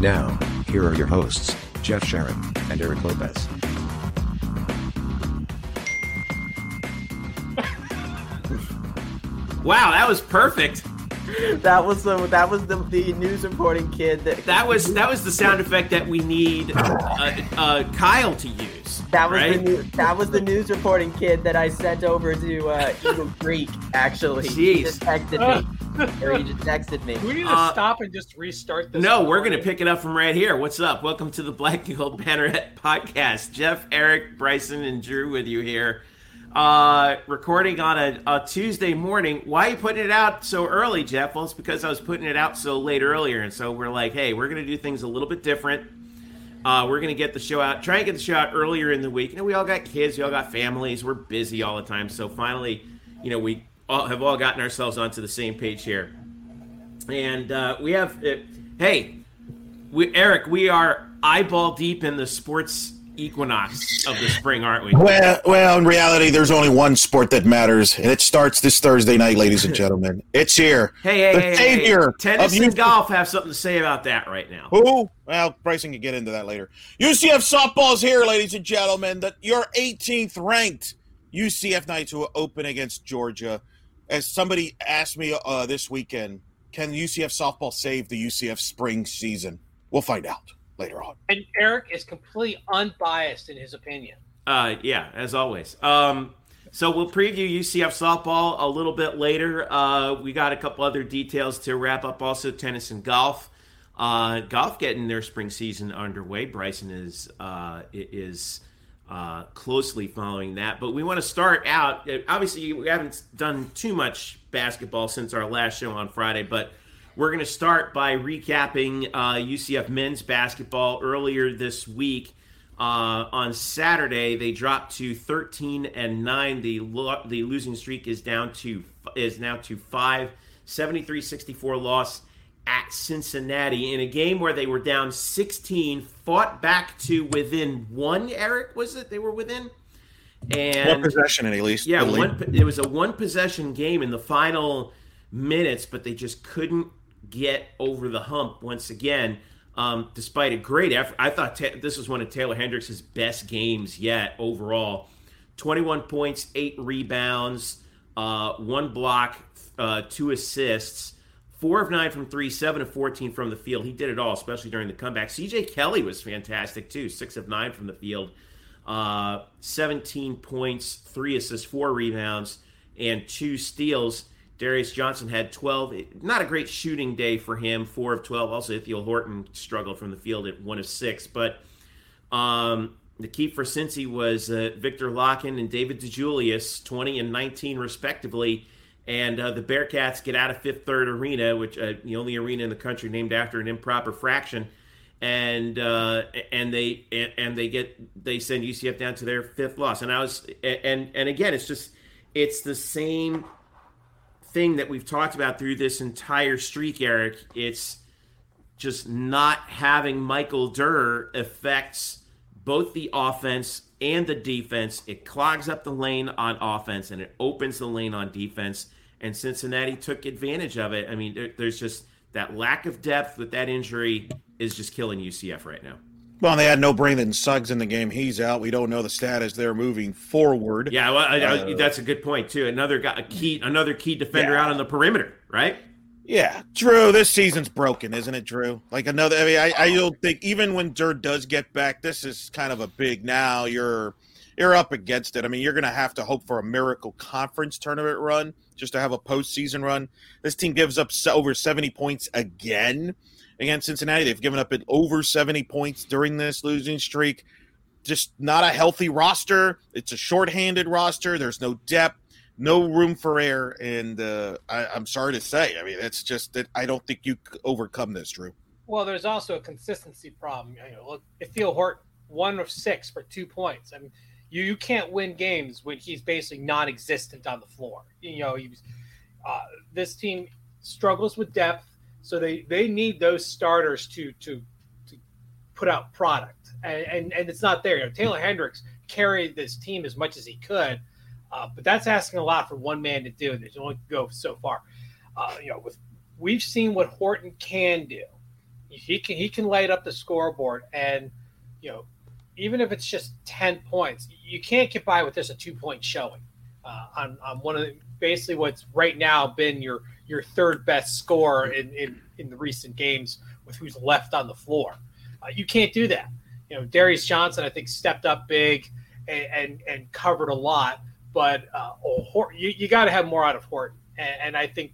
Now, here are your hosts, Jeff Sharon and Eric Lopez. Wow, that was perfect. That was the that was the, the news reporting kid that That was that was the sound effect that we need uh, uh, Kyle to use. that was right? the new, that was the news reporting kid that I sent over to uh, Eagle Creek. Actually, he Jeez. just texted me, or he just texted me. We need to Uh, stop and just restart this. No, we're gonna pick it up from right here. What's up? Welcome to the Black and Gold Banneret podcast. Jeff, Eric, Bryson, and Drew with you here. Uh, recording on a, a Tuesday morning. Why are you putting it out so early, Jeff? Well, it's because I was putting it out so late earlier, and so we're like, hey, we're gonna do things a little bit different. Uh, we're gonna get the show out. Try and get the show out earlier in the week. You know, we all got kids, we all got families, we're busy all the time. So finally, you know, we all have all gotten ourselves onto the same page here and uh, we have uh, hey we, eric we are eyeball deep in the sports equinox of the spring aren't we Well, well, in reality, there's only one sport that matters, and it starts this Thursday night, ladies and gentlemen. It's here. hey hey the hey, hey, savior tennis and youth- golf have something to say about that right now Who? Well, Bryson can get into that later. UCF softball's here, ladies and gentlemen. That your 18th ranked UCF Knights who will open against Georgia. As somebody asked me uh, this weekend, can UCF softball save the UCF spring season? We'll find out later on. And Eric is completely unbiased in his opinion. uh yeah as always um so we'll preview UCF softball a little bit later. Uh, we got a couple other details to wrap up. Also, tennis and golf. Uh, golf getting their spring season underway. Bryson is uh, is uh, closely following that. But we want to start out. uh, Obviously, we haven't done too much basketball since our last show on Friday, but we're going to start by recapping uh, UCF men's basketball earlier this week. Uh, on Saturday, they dropped to 13 and nine. The lo- the losing streak is down to is now to five. 73-64 loss at Cincinnati in a game where they were down 16, fought back to within one. Eric was it? They were within. And One possession, at least. yeah, lead. one, it was a one possession game in the final minutes, but they just couldn't get over the hump once again. Um, despite a great effort, I thought ta- this was one of Taylor Hendricks' best games yet overall. 21 points, eight rebounds, uh, one block, uh, two assists, four of nine from three, seven of 14 from the field. He did it all, especially during the comeback. CJ Kelly was fantastic too, six of nine from the field uh, 17 points, three assists, four rebounds, and two steals. Darius Johnson had 12. Not a great shooting day for him, four of 12. Also, Ithiel Horton struggled from the field at one of six. But um, the key for Cincy was uh, Viktor Lakhin and David DeJulius, 20 and 19 respectively. And uh, the Bearcats get out of Fifth Third Arena, which uh, the only arena in the country named after an improper fraction and uh, and they and, and they get they send UCF down to their fifth loss. And I was and and again, it's just it's the same thing that we've talked about through this entire streak, Eric. It's just not having Michael Durr affects both the offense and the defense. It clogs up the lane on offense and it opens the lane on defense. And Cincinnati took advantage of it. I mean, there, there's just that lack of depth with that injury is just killing UCF right now. Well, they had no Brandon Suggs in the game. He's out. We don't know the status there moving forward. Yeah, well, I, I- Uh, that's a good point too. Another guy, a key, another key defender Yeah. out on the perimeter, right? Yeah, Drew, this season's broken, isn't it, Drew? Like another. I mean, I, I don't think even when Durr does get back, this is kind of a big. Now you're you're up against it. I mean, you're going to have to hope for a miracle conference tournament run just to have a postseason run. This team gives up over 70 points again against Cincinnati. They've given up over 70 points during this losing streak. Just not a healthy roster. It's a shorthanded roster. There's no depth no room for error. And uh, I, I'm sorry to say, I mean, it's just that I don't think you overcome this, Drew. Well, there's also a consistency problem. You know, look, Hort one of six for two points. I mean, you you can't win games when he's basically non-existent on the floor. You know, he was, uh, this team struggles with depth, so they they need those starters to to to put out product, and and, and it's not there. You know, Taylor Hendricks carried this team as much as he could, uh, but that's asking a lot for one man to do. and can only go so far. Uh, you know, with we've seen what Horton can do. He can he can light up the scoreboard, and you know, even if it's just ten points, you can't get by with just a two point showing uh, on on one of the, basically what's right now been your your third best score in in, in the recent games with who's left on the floor. Uh, you can't do that. You know, Darius Johnson, I think, stepped up big and and, and covered a lot but uh, oh, you, you got to have more out of Horton. And, and, I think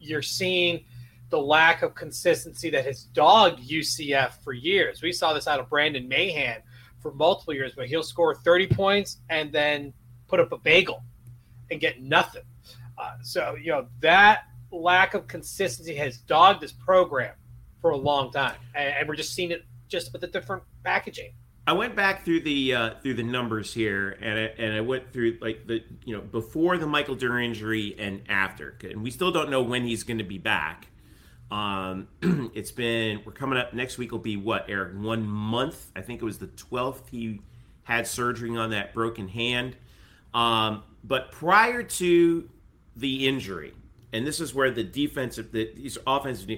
you're seeing the lack of consistency that has dogged UCF for years. We saw this out of Brandon Mahan for multiple years, where he'll score 30 points and then put up a bagel and get nothing. Uh, so, you know, that lack of consistency has dogged this program for a long time. And, and we're just seeing it just with a different packaging. I went back through the uh, through the numbers here, and I, and I went through like the you know before the Michael Durr injury and after, and we still don't know when he's going to be back. Um, it's been we're coming up next week will be what Eric one month. I think it was the twelfth he had surgery on that broken hand. Um, but prior to the injury, and this is where the defensive the, these offensive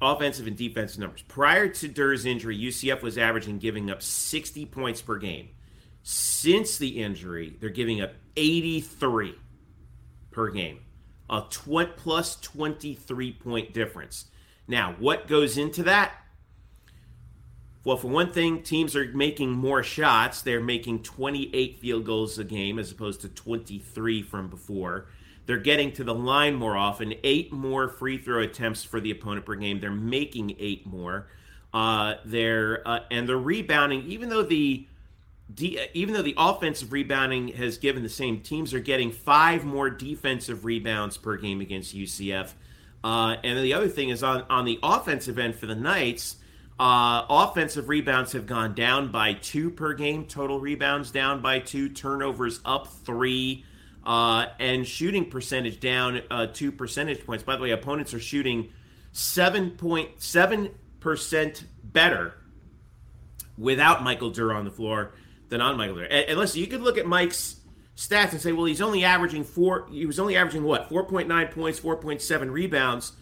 offensive and defensive numbers. Prior to Durr's injury, UCF was averaging giving up 60 points per game. Since the injury, they're giving up 83 per game, a tw- plus 23 point difference. Now, what goes into that? Well, for one thing, teams are making more shots. They're making 28 field goals a game as opposed to 23 from before. They're getting to the line more often. Eight more free throw attempts for the opponent per game. They're making eight more. Uh, they're uh, and the rebounding, even though the de- even though the offensive rebounding has given the same, teams are getting five more defensive rebounds per game against UCF. Uh, and the other thing is on on the offensive end for the Knights. Uh, offensive rebounds have gone down by two per game. Total rebounds down by two. Turnovers up three uh, and shooting percentage down uh, two percentage points. By the way, opponents are shooting 7.7% better without Michael Durr on the floor than on Michael. And, and listen, you could look at Mike's stats and say, well, he's only averaging four, he was only averaging what, 4.9 points, 4.7 rebounds.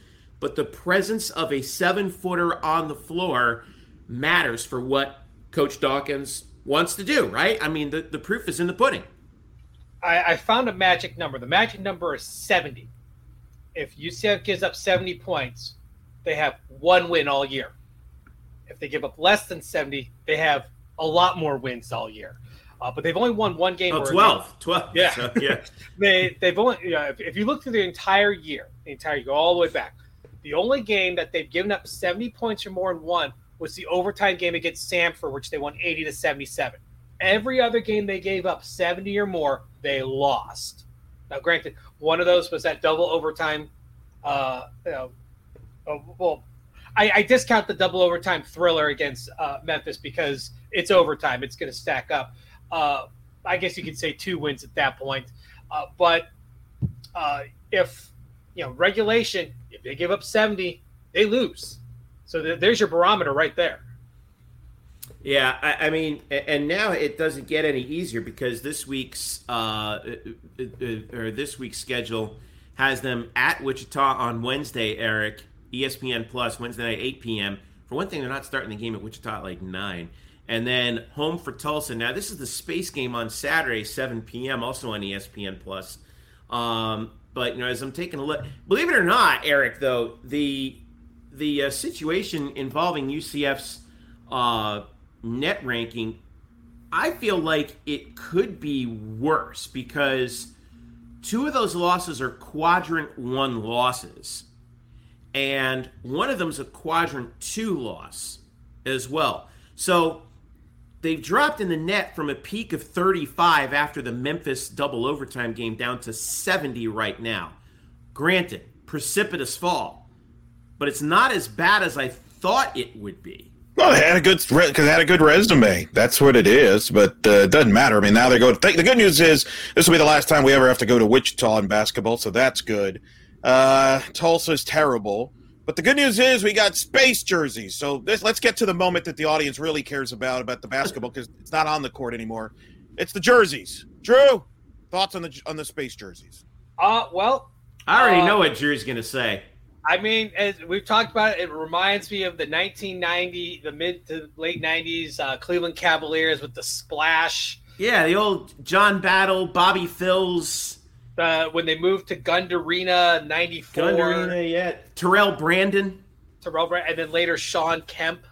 But the presence of a seven footer on the floor matters for what Coach Dawkins wants to do, right? I mean, the, the proof is in the pudding. I, I found a magic number. The magic number is 70. If UCF gives up 70 points, they have one win all year. If they give up less than 70, they have a lot more wins all year. Uh, but they've only won one game. Oh, 12. 12. Yeah. So, yeah. they, they've only, you know, if, if you look through the entire year, the entire year, go all the way back, the only game that they've given up 70 points or more in one was the overtime game against Samford, which they won 80 to 77. Every other game they gave up 70 or more, they lost. Now, granted, one of those was that double overtime. Uh, you know, uh, well, I, I, discount the double overtime thriller against uh, Memphis because it's overtime. It's going to stack up. Uh, I guess you could say two wins at that point. Uh, but uh, if you know regulation, if they give up 70, they lose. So th- there's your barometer right there. Yeah, I, I, mean, and now it doesn't get any easier because this week's uh, uh, uh, or this week's schedule has them at Wichita on Wednesday. Eric, ESPN Plus Wednesday night, eight p.m. For one thing, they're not starting the game at Wichita at like nine, and then home for Tulsa. Now this is the space game on Saturday, seven p.m. Also on ESPN Plus. Um, but you know, as I'm taking a look, believe it or not, Eric, though the the uh, situation involving UCF's uh, net ranking, I feel like it could be worse because two of those losses are quadrant one losses, and one of them is a quadrant two loss as well. So they've dropped in the net from a peak of 35 after the Memphis double overtime game down to 70 right now. Granted, precipitous fall, but it's not as bad as I thought it would be. Well, they had a good because they had a good resume. That's what it is. But uh, it doesn't matter. I mean, now they go. The good news is this will be the last time we ever have to go to Wichita in basketball, so that's good. Uh, Tulsa's terrible. But the good news is we got space jerseys. So this, let's get to the moment that the audience really cares about about the basketball because it's not on the court anymore. It's the jerseys. Drew, thoughts on the on the space jerseys? Uh, well, I already Uh, know what Drew's going to say. I mean, as we've talked about it, it reminds me of the 1990, the mid to late 90s uh, Cleveland Cavaliers with the splash. Yeah, the old John Battle, Bobby Phills, Uh, when they moved to Gund Arena 94, Gund Arena, yeah, Terrell Brandon. Terrell Brandon, and then later Shawn Kemp.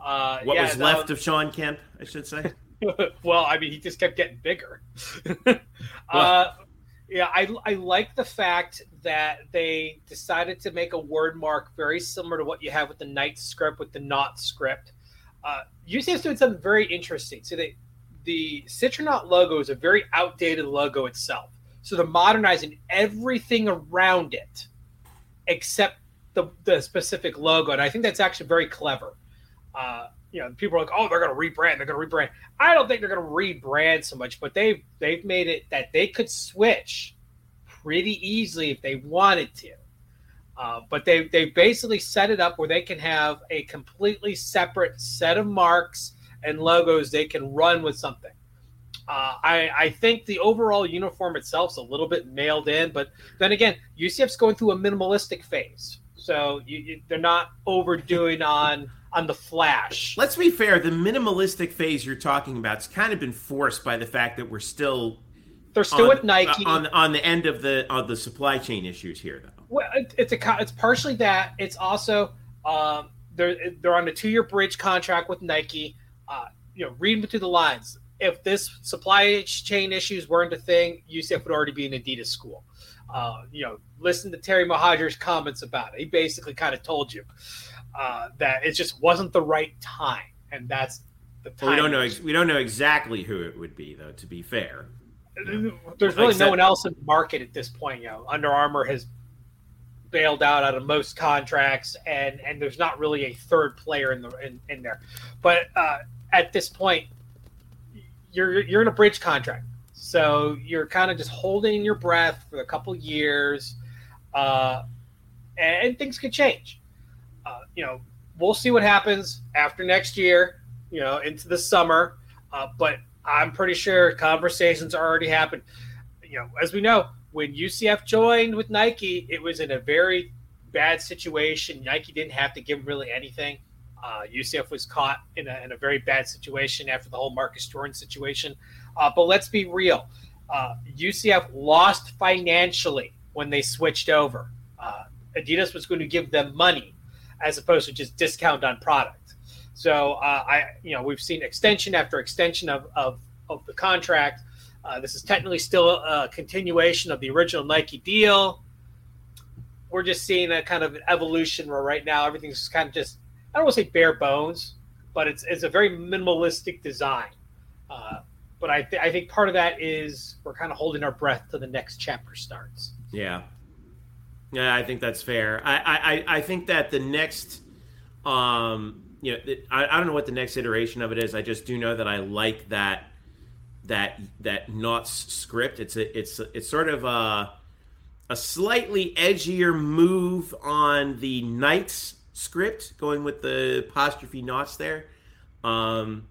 Uh, What yeah, was left of Shawn Kemp, I should say. well, I mean, he just kept getting bigger. uh, yeah, I, I like the fact that they decided to make a word mark very similar to what you have with the Knight script, with the Not script. Uh, UCF's doing something very interesting. So they, the Citronaut logo is a very outdated logo itself. So they're modernizing everything around it except the, the specific logo. And I think that's actually very clever. Uh, you know, people are like, oh, they're going to rebrand. They're going to rebrand. I don't think they're going to rebrand so much, but they've they've made it that they could switch pretty easily if they wanted to. Uh, but they they basically set it up where they can have a completely separate set of marks and logos they can run with something. Uh, I, I think the overall uniform itself is a little bit mailed in, but then again, UCF's going through a minimalistic phase, so you, you, they're not overdoing on on the flash. Let's be fair, the minimalistic phase you're talking about about's kind of been forced by the fact that we're still They're still on, with Nike. on on the end of the of the supply chain issues here though. Well, it- it's a it's partially that. It's also um, they're they're on a two year bridge contract with Nike. Uh, you know, read between the lines. If this supply chain issues weren't a thing, UCF would already be an Adidas school. Uh, you know, listen to Terry Mohajir's comments about it. He basically kind of told you uh, that it just wasn't the right time, and that's the time. Well, we don't know ex- we don't know exactly who it would be though. To be fair, There's really Except- no one else in the market at this point. You know, Under Armour has bailed out out of most contracts, and and there's not really a third player in the in, in there. But uh, at this point, you're you're in a bridge contract, so you're kind of just holding your breath for a couple years, uh, and things could change. Uh, you know, we'll see what happens after next year. You know, into the summer, uh, but I'm pretty sure conversations already happened. You know, as we know, when UCF joined with Nike, it was in a very bad situation. Nike didn't have to give really anything. Uh, UCF was caught in a, in a very bad situation after the whole Marcus Jordan situation. Uh, but let's be real. Uh, UCF lost financially when they switched over. Uh, Adidas was going to give them money as opposed to just discount on product. So uh, I, you know, we've seen extension after extension of, of, of the contract. Uh, this is technically still a continuation of the original Nike deal. We're just seeing a kind of evolution where right now everything's kind of just I don't want to say bare bones, but it's it's a very minimalistic design. Uh, but I, th- I think part of that is we're kind of holding our breath till the next chapter starts. yeah, yeah, I think that's fair. I I, I- think that the next, um, you know, I, I don't know what the next iteration of it is. I just do know that I like that that that Knott's script. It's a it's a, it's sort of a a slightly edgier move on the Knights script, going with the apostrophe knots there. Um,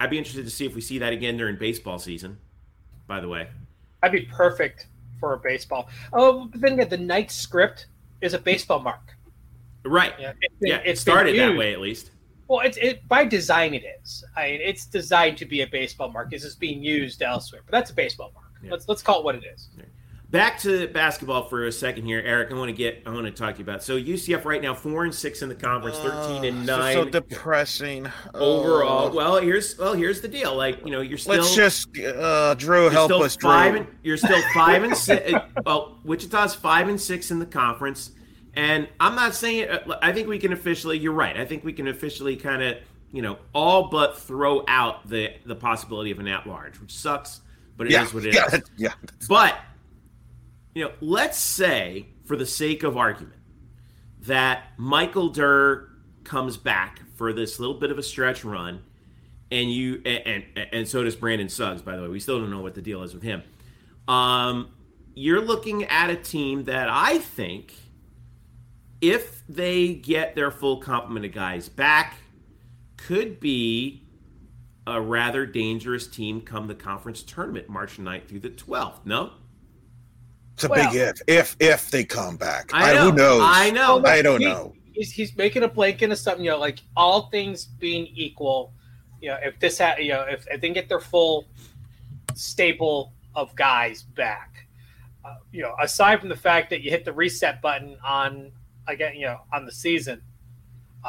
I'd be interested to see if we see that again during baseball season. By the way, That'd be perfect for a baseball. Oh, but then again, the Knight script is a baseball mark. right? Yeah, it's been- Yeah, it started that way at least. Well, it's it by design. It is. I mean, it's designed to be a baseball mark. It's just being used elsewhere, but that's a baseball mark. Yeah. Let's let's call it what it is. Back to basketball for a second here, Eric. I want to get. I want to talk to you about. So UCF right now, four and six in the conference, thirteen and nine. So depressing. overall. Oh. Well, here's well, here's the deal. Like you know, you're still. let's just uh, Drew help us, Drew. and, you're still five and six. Well, Wichita's five and six in the conference, and I'm not saying. uh, I think we can officially. You're right. I think we can officially kind of you know all but throw out the the possibility of an at large, which sucks, but it is yeah, what it is. yeah, yeah. But you know, let's say, for the sake of argument, that Michael Durr comes back for this little bit of a stretch run, and you and and, and so does Brandon Suggs. By the way, we still don't know what the deal is with him. Um, you're looking at a team that I think, if they get their full complement of guys back, could be a rather dangerous team come the conference tournament March 9th through the 12th. No? It's a Well- big if. If if they come back, I know. who knows? I know. I don't He- know. He's, he's making a blanket of something, you know, like all things being equal, you know, if this had, you know, if, if they get their full staple of guys back, uh, you know, aside from the fact that you hit the reset button on, again, you know, on the season,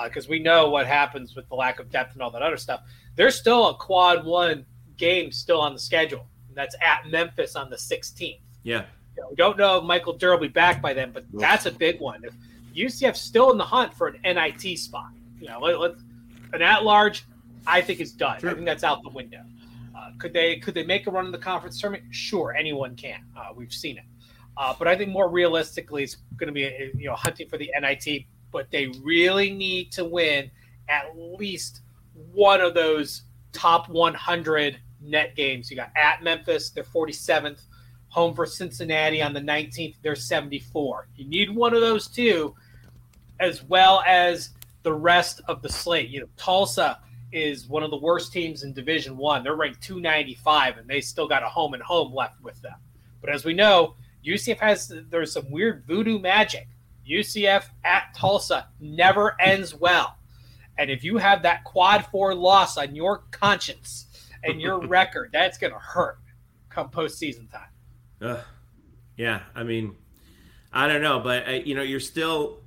because we know what happens with the lack of depth and all that other stuff. There's still a quad one game still on the schedule. That's at Memphis on the 16th. Yeah. Know, we don't know if Michael Durr will be back by then, but that's a big one. If UCF's still in the hunt for an NIT spot, you know, let, let, an at large, I think is done. Sure. I think that's out the window. Uh, could they could they make a run in the conference tournament? Sure, anyone can. Uh, we've seen it, uh, but I think more realistically, it's going to be you know hunting for the NIT. But they really need to win at least one of those top 100 net games. You got at Memphis, they're 47th home for Cincinnati on the 19th. They're 74. You need one of those two, as well as the rest of the slate. You know, Tulsa is one of the worst teams in Division One. They're ranked 295, and they still got a home and home left with them. But as we know, UCF has there's some weird voodoo magic. UCF at Tulsa never ends well. And if you have that quad four loss on your conscience and your record, that's going to hurt come postseason time. Yeah, I mean, I don't know, but uh, you know, you're still,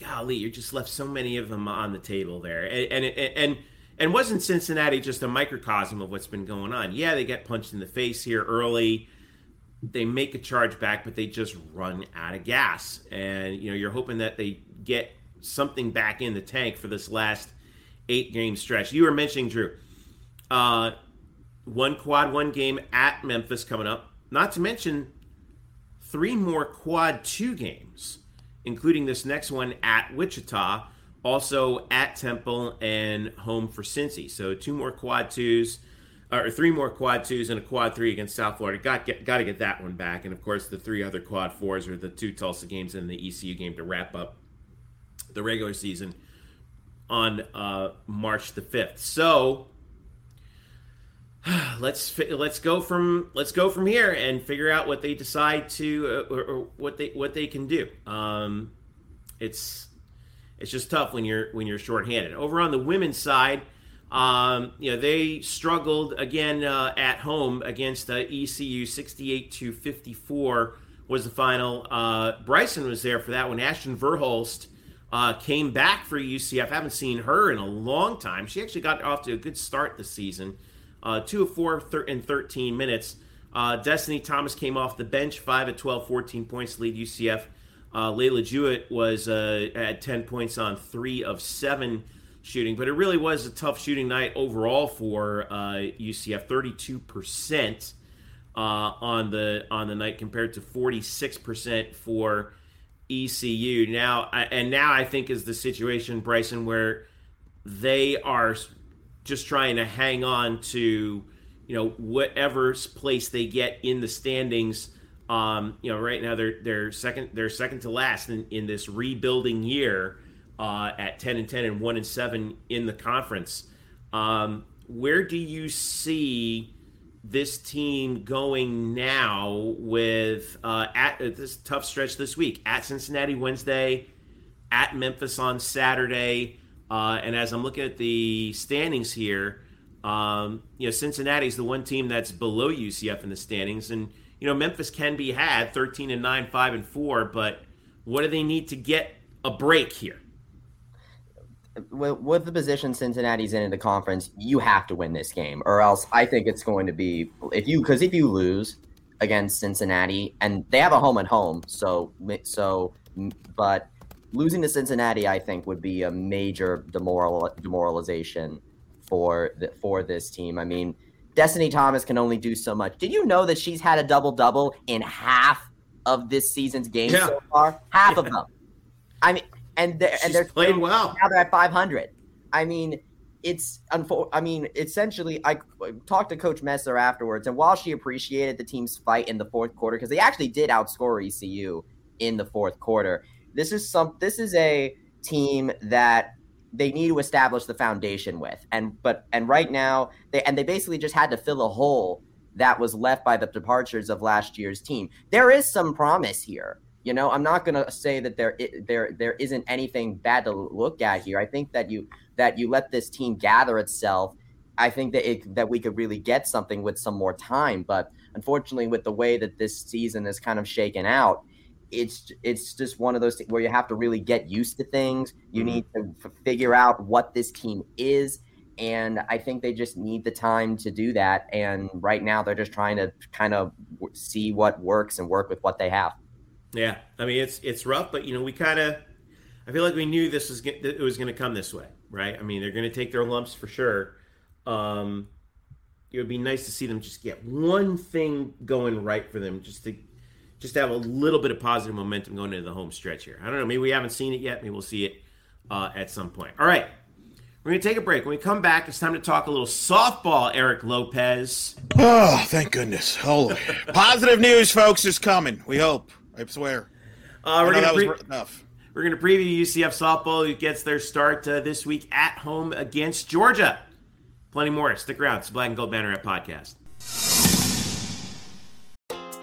golly, you just left so many of them on the table there, and and and and wasn't Cincinnati just a microcosm of what's been going on? Yeah, they get punched in the face here early. They make a charge back, but they just run out of gas, and you know, you're hoping that they get something back in the tank for this last eight game stretch. You were mentioning Drew. Uh, one quad one game at Memphis coming up. Not to mention three more quad two games, including this next one at Wichita, also at Temple and home for Cincy. So two more quad twos, or three more quad twos and a quad three against South Florida. Got get, got to get that one back. And of course, the three other quad fours are the two Tulsa games and the ECU game to wrap up the regular season on uh, March the fifth. So let's let's go from let's go from here and figure out what they decide to uh, or, or what they what they can do. Um, it's it's just tough when you're when you're shorthanded. Over on the women's side, um, you know they struggled again uh, at home against uh, ECU, sixty-eight to fifty-four was the final. Uh, Bryson was there for that one. Ashton Verholst uh, came back for UCF. haven't seen her in a long time. She actually got off to a good start this season. Uh, two of four thir- in 13 minutes. Uh, Destiny Thomas came off the bench, 5 at 12, 14 points lead UCF. Uh, Layla Jewett was uh, at 10 points on 3 of 7 shooting, but it really was a tough shooting night overall for uh, UCF, 32% uh, on the on the night compared to 46% for ECU. Now, I, and now I think is the situation, Bryson, where they are just trying to hang on to you know whatever place they get in the standings. Um, you know, right now they're they're second they're second to last in, in this rebuilding year uh, at ten and ten and one and seven in the conference. Um, where do you see this team going now with uh, at uh, this tough stretch this week at Cincinnati Wednesday, at Memphis on Saturday? Uh, and as I'm looking at the standings here, um, you know, Cincinnati's the one team that's below UCF in the standings, and you know, Memphis can be had 13 and 9, 5 and 4, but what do they need to get a break here? With, the position Cincinnati's in in the conference, you have to win this game, or else I think it's going to be if you because if you lose against Cincinnati and they have a home and home, so so but losing to Cincinnati, I think, would be a major demoral demoralization for the, for this team. I mean, Destiny Thomas can only do so much. Did you know that she's had a double double in half of this season's games yeah. so far? Half yeah. of them. I mean, and they're she's and they're playing well. Now they're at 500. I mean, it's I mean, essentially, I talked to Coach Messer afterwards, and while she appreciated the team's fight in the fourth quarter because they actually did outscore ECU in the fourth quarter, this is some. This is a team that they need to establish the foundation with. And but and right now they and they basically just had to fill a hole that was left by the departures of last year's team. There is some promise here. You know, I'm not going to say that there there there isn't anything bad to look at here. I think that you that you let this team gather itself. I think that it, that we could really get something with some more time, but unfortunately with the way that this season is kind of shaken out, it's it's just one of those things where you have to really get used to things. You mm-hmm. need to f- figure out what this team is, and I think they just need the time to do that. And right now, they're just trying to kind of see what works and work with what they have. Yeah, I mean it's it's rough, but you know we kind of I feel like we knew this was it was going to come this way, right? I mean they're going to take their lumps for sure. Um, it would be nice to see them just get one thing going right for them, just to just to have a little bit of positive momentum going into the home stretch here. I don't know. Maybe we haven't seen it yet. Maybe we'll see it uh, at some point. All right. We're going to take a break. When we come back, it's time to talk a little softball, Eric Lopez. Oh, thank goodness. Holy. Positive news, folks, is coming. We hope. I swear. Uh, we're going pre- enough. We're going to preview UCF softball, who gets their start uh, this week at home against Georgia. Plenty more. Stick around. It's Black and Gold Banneret podcast.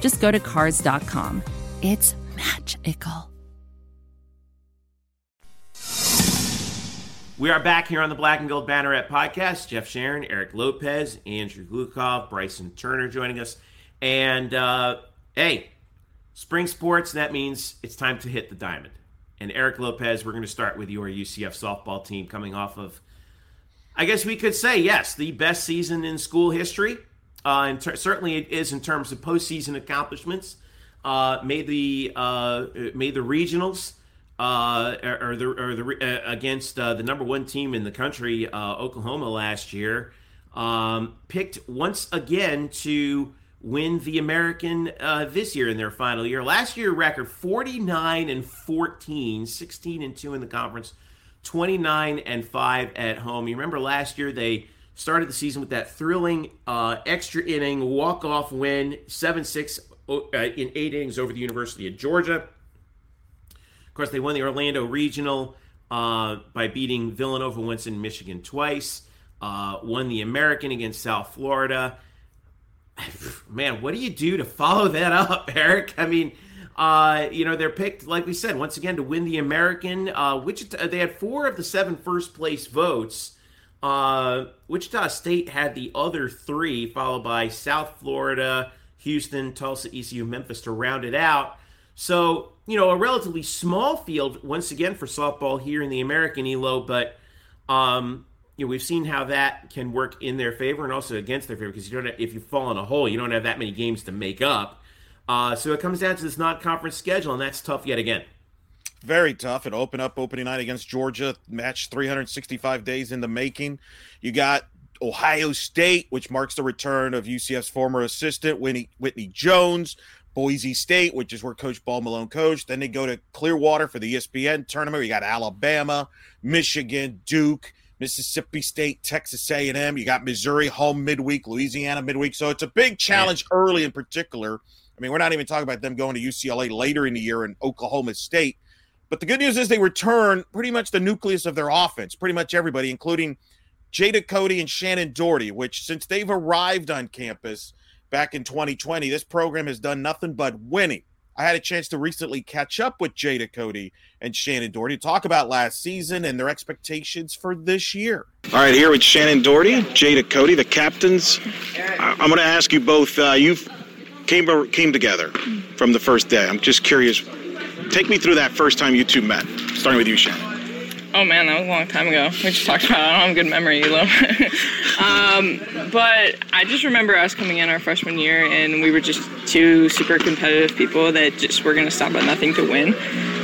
just go to cars.com. It's magical. We are back here on the Black and Gold Banneret podcast. Jeff Sharon, Eric Lopez, Andrew Glukov, Bryson Turner joining us. And uh, hey, spring sports, that means it's time to hit the diamond. And Eric Lopez, we're going to start with your UCF softball team coming off of, I guess we could say, yes, the best season in school history. Uh, and ter- certainly it is in terms of postseason accomplishments. Uh, made the uh, made the regionals uh, or, the or the uh, against uh, the number one team in the country, uh, Oklahoma last year. Um, picked once again to win the American this year in their final year. Last year record 49 and 14, 16 and 2 in the conference, 29 and 5 at home. You remember last year they started the season with that thrilling uh, extra inning walk off win, 7 6 uh, in eight innings over the University of Georgia. Of course, they won the Orlando Regional uh, by beating Villanova once in Michigan twice, uh, won the American against South Florida. Man, what do you do to follow that up, Eric? I mean, uh, you know, they're picked, like we said, once again to win the American. Uh, which they had four of the seven first place votes. Uh, Wichita State had the other three, followed by South Florida, Houston, Tulsa, ECU, Memphis to round it out. So, you know, a relatively small field once again for softball here in the American ELO, but um, you know, we've seen how that can work in their favor and also against their favor because you don't have, if you fall in a hole, you don't have that many games to make up. Uh, so it comes down to this non-conference schedule, and that's tough yet again. Very tough. It opened up opening night against Georgia, match 365 days in the making. You got Ohio State, which marks the return of UCF's former assistant, Whitney, Whitney Jones. Boise State, which is where Coach Ball Malone coached. Then they go to Clearwater for the ESPN tournament. You got Alabama, Michigan, Duke, Mississippi State, Texas A&M. You got Missouri home midweek, Louisiana midweek. So it's a big challenge early in particular I mean, we're not even talking about them going to UCLA later in the year in Oklahoma State. But the good news is they return pretty much the nucleus of their offense, pretty much everybody, including Jada Cody and Shannon Doherty, which since they've arrived on campus back in 2020, this program has done nothing but winning. I had a chance to recently catch up with Jada Cody and Shannon Doherty to talk about last season and their expectations for this year. All right, here with Shannon Doherty, Jada Cody, the captains. I'm going to ask you both. Uh, you came came together from the first day. I'm just curious. Take me through that first time you two met. Starting with you, Shannon. Oh man, that was a long time ago. We just talked about. I don't have a good memory, Elo. um, but I just remember us coming in our freshman year, and we were just two super competitive people that just were going to stop at nothing to win.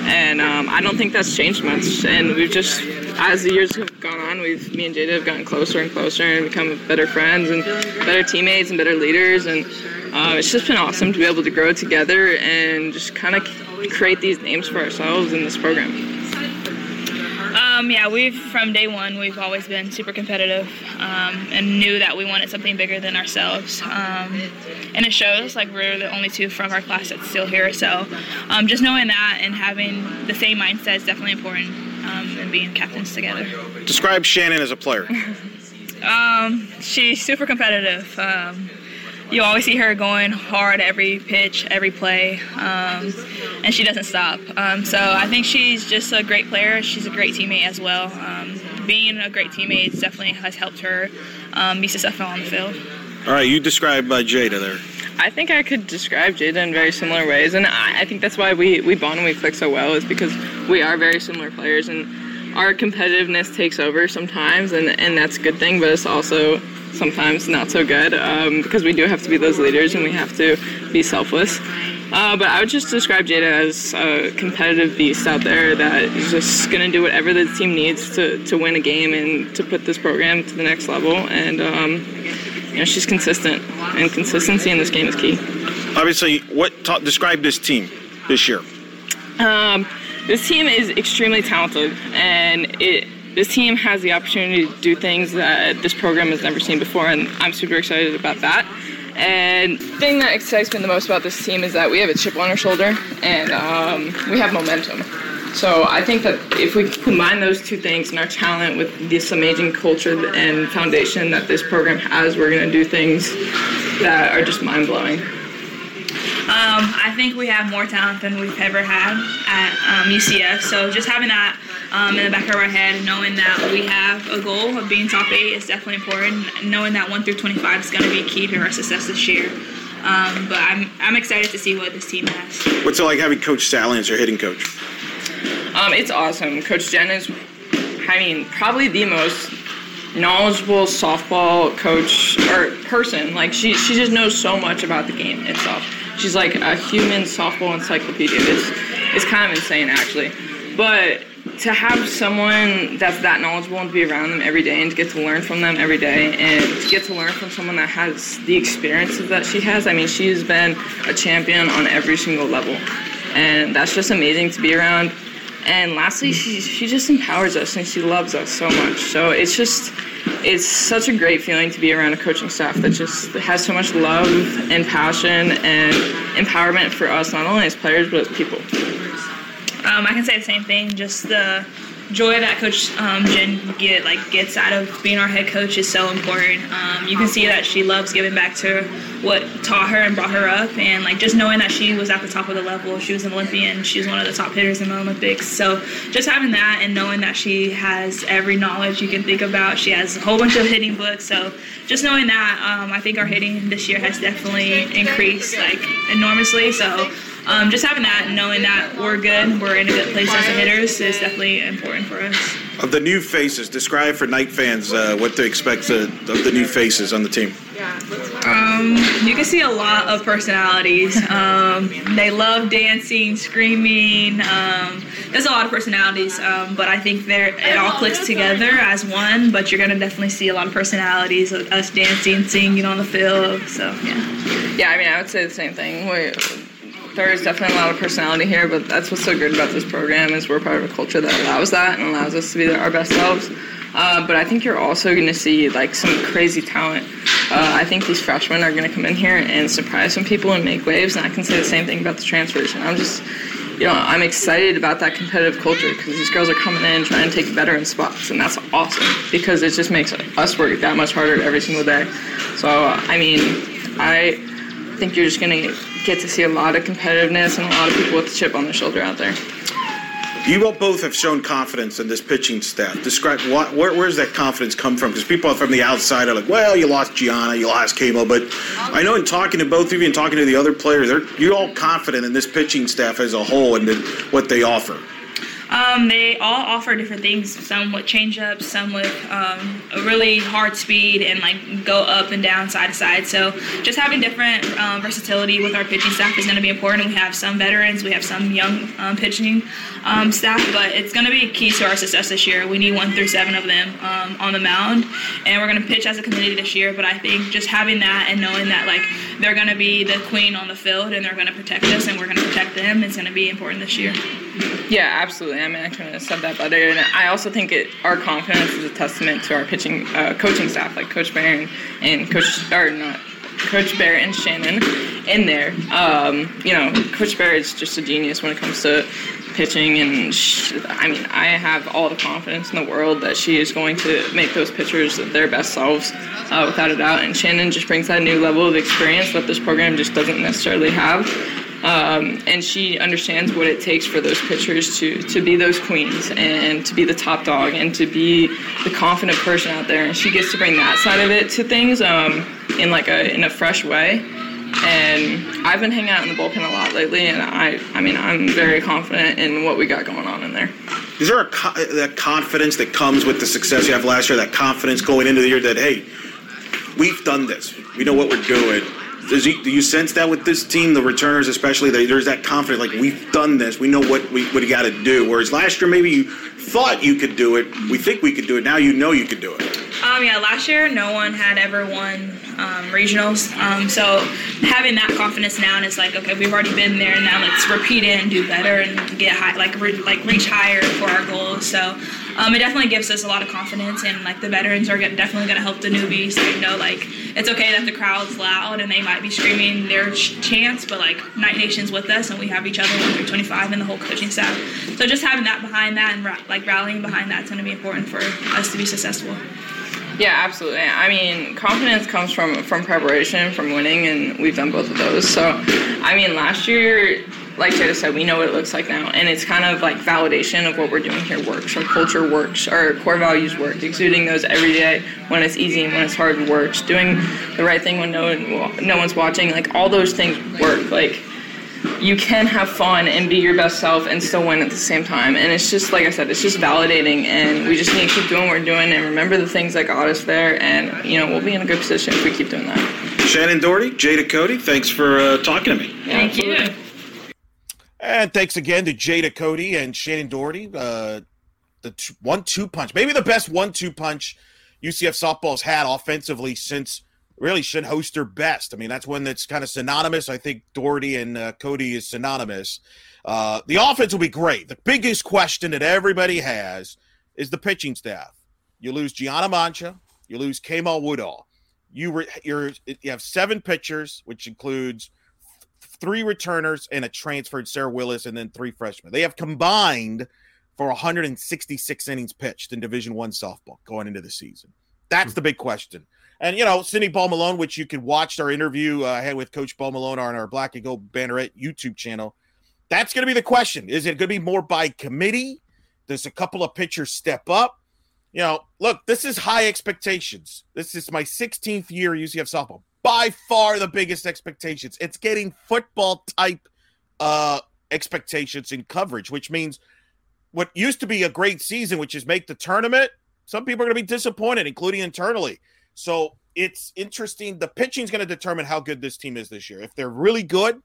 And um, I don't think that's changed much. And we've just, as the years have gone on, we've me and Jada have gotten closer and closer and become better friends and better teammates and better leaders. And uh, it's just been awesome to be able to grow together and just kind of create these names for ourselves in this program. Um, yeah, we've from day one we've always been super competitive um, and knew that we wanted something bigger than ourselves. Um, and it shows like we're the only two from our class that's still here. So um, just knowing that and having the same mindset is definitely important um, and being captains together. Describe Shannon as a player. Um, she's super competitive you always see her going hard every pitch, every play, um, and she doesn't stop. Um, so I think she's just a great player. She's a great teammate as well. Um, being a great teammate definitely has helped her um, be successful on the field. All right, you described uh, Jada there. I think I could describe Jada in very similar ways, and I, I think that's why we, we bond and we click so well is because we are very similar players, and our competitiveness takes over sometimes, and, and that's a good thing, but it's also sometimes not so good um, because we do have to be those leaders and we have to be selfless. Uh, but I would just describe Jada as a competitive beast out there that is just going to do whatever the team needs to, to win a game and to put this program to the next level. And, um, you know, she's consistent, and consistency in this game is key. Obviously, what ta- describe this team this year? Um, this team is extremely talented, and it this team has the opportunity to do things that this program has never seen before, and I'm super excited about that. And the thing that excites me the most about this team is that we have a chip on our shoulder and um, we have momentum. So I think that if we combine those two things and our talent with this amazing culture and foundation that this program has, we're going to do things that are just mind blowing. Um, I think we have more talent than we've ever had at um, UCF. So just having that um, in the back of our head, knowing that we have a goal of being top eight is definitely important. Knowing that one through 25 is going to be key to our success this year. Um, but I'm, I'm excited to see what this team has. What's it like having Coach Sally as your hitting coach? Um, it's awesome. Coach Jen is, I mean, probably the most knowledgeable softball coach or person. Like she, she just knows so much about the game itself. She's like a human softball encyclopedia. It's, it's kind of insane actually. But to have someone that's that knowledgeable and to be around them every day and to get to learn from them every day and to get to learn from someone that has the experiences that she has. I mean, she's been a champion on every single level. And that's just amazing to be around. And lastly, she, she just empowers us and she loves us so much. So it's just, it's such a great feeling to be around a coaching staff that just has so much love and passion and empowerment for us, not only as players, but as people. Um, I can say the same thing. Just the joy that Coach um, Jen get like gets out of being our head coach is so important. Um, you can see that she loves giving back to what taught her and brought her up, and like just knowing that she was at the top of the level. She was an Olympian. She was one of the top hitters in the Olympics. So just having that and knowing that she has every knowledge you can think about. She has a whole bunch of hitting books. So just knowing that, um, I think our hitting this year has definitely increased like enormously. So um, just having that and knowing that we're good, we're in a good place as the hitters is definitely important for us. Of the new faces, describe for night fans uh, what to expect to, of the new faces on the team. Um, you can see a lot of personalities. Um, they love dancing, screaming. Um, there's a lot of personalities, um, but I think they're, it all clicks together as one. But you're gonna definitely see a lot of personalities, us dancing, singing on the field. So yeah. Yeah, I mean, I would say the same thing. we there is definitely a lot of personality here, but that's what's so good about this program is we're part of a culture that allows that and allows us to be our best selves. Uh, but I think you're also going to see like some crazy talent. Uh, I think these freshmen are going to come in here and surprise some people and make waves. And I can say the same thing about the transfers. And I'm just, you know, I'm excited about that competitive culture because these girls are coming in trying to take veteran spots, and that's awesome because it just makes us work that much harder every single day. So, I mean, I think you're just going to get to see a lot of competitiveness and a lot of people with the chip on their shoulder out there. You all both have shown confidence in this pitching staff. Describe what, where, where's that confidence come from? Because people from the outside are like, "Well, you lost Gianna, you lost Kama," but I know in talking to both of you and talking to the other players, you're all confident in this pitching staff as a whole and what they offer. Um, they all offer different things. Some with changeups, some with um, a really hard speed and like go up and down, side to side. So just having different um, versatility with our pitching staff is going to be important. We have some veterans, we have some young um, pitching um, staff, but it's going to be key to our success this year. We need one through seven of them um, on the mound, and we're going to pitch as a committee this year. But I think just having that and knowing that like they're going to be the queen on the field and they're going to protect us and we're going to protect them is going to be important this year. Yeah, absolutely. I mean, I couldn't have said that better. And I also think it, our confidence is a testament to our pitching, uh, coaching staff, like Coach Barron and Coach, or not, Coach Bear and Shannon in there. Um, you know, Coach Bear is just a genius when it comes to pitching, and she, I mean, I have all the confidence in the world that she is going to make those pitchers their best selves, uh, without a doubt. And Shannon just brings that new level of experience that this program just doesn't necessarily have. Um, and she understands what it takes for those pitchers to to be those queens and to be the top dog and to be the confident person out there. And she gets to bring that side of it to things um, in like a in a fresh way. And I've been hanging out in the bullpen a lot lately, and I I mean I'm very confident in what we got going on in there. Is there a co- that confidence that comes with the success you have last year? That confidence going into the year that hey, we've done this. We know what we're doing. Does you, do you sense that with this team, the returners especially, that there's that confidence, like we've done this, we know what we what got to do. Whereas last year, maybe you thought you could do it, we think we could do it. Now you know you could do it. Um, yeah, last year no one had ever won um, regionals. Um, so having that confidence now and it's like, okay, we've already been there. And now let's repeat it and do better and get high, like re- like reach higher for our goals. So um, it definitely gives us a lot of confidence and like the veterans are definitely going to help the newbies. So you know like it's okay that the crowd's loud and they might be screaming their ch- chants, but like Knight Nation's with us and we have each other 325 and the whole coaching staff. So just having that behind that and ra- like rallying behind that's going to be important for us to be successful. Yeah, absolutely. I mean, confidence comes from from preparation, from winning, and we've done both of those. So, I mean, last year, like Jada said, we know what it looks like now, and it's kind of like validation of what we're doing here works. Our culture works, our core values work. Exuding those every day when it's easy and when it's hard works. Doing the right thing when no one, no one's watching. Like all those things work. Like you can have fun and be your best self and still win at the same time. And it's just like I said, it's just validating, and we just need to keep doing what we're doing and remember the things that got us there. And you know, we'll be in a good position if we keep doing that. Shannon Doherty, Jada Cody, thanks for uh, talking to me. Thank you. And thanks again to Jada Cody and Shannon Doherty. Uh, the t- one-two punch, maybe the best one-two punch UCF softball's had offensively since really should host their best. I mean, that's one that's kind of synonymous. I think Doherty and uh, Cody is synonymous. Uh, the offense will be great. The biggest question that everybody has is the pitching staff. You lose Gianna Mancha, you lose Kama Woodall. You re- you have seven pitchers, which includes three returners and a transferred Sarah Willis, and then three freshmen. They have combined for 166 innings pitched in Division One softball going into the season. That's the big question. And you know, Cindy Ball Malone, which you can watch our interview uh, I had with Coach Ball Malone on our Black and Gold Banneret YouTube channel. That's going to be the question. Is it going to be more by committee? Does a couple of pitchers step up? You know, look, this is high expectations. This is my 16th year UCF softball. By far the biggest expectations. It's getting football type uh expectations in coverage, which means what used to be a great season, which is make the tournament, some people are going to be disappointed, including internally. So it's interesting. The pitching is going to determine how good this team is this year. If they're really good,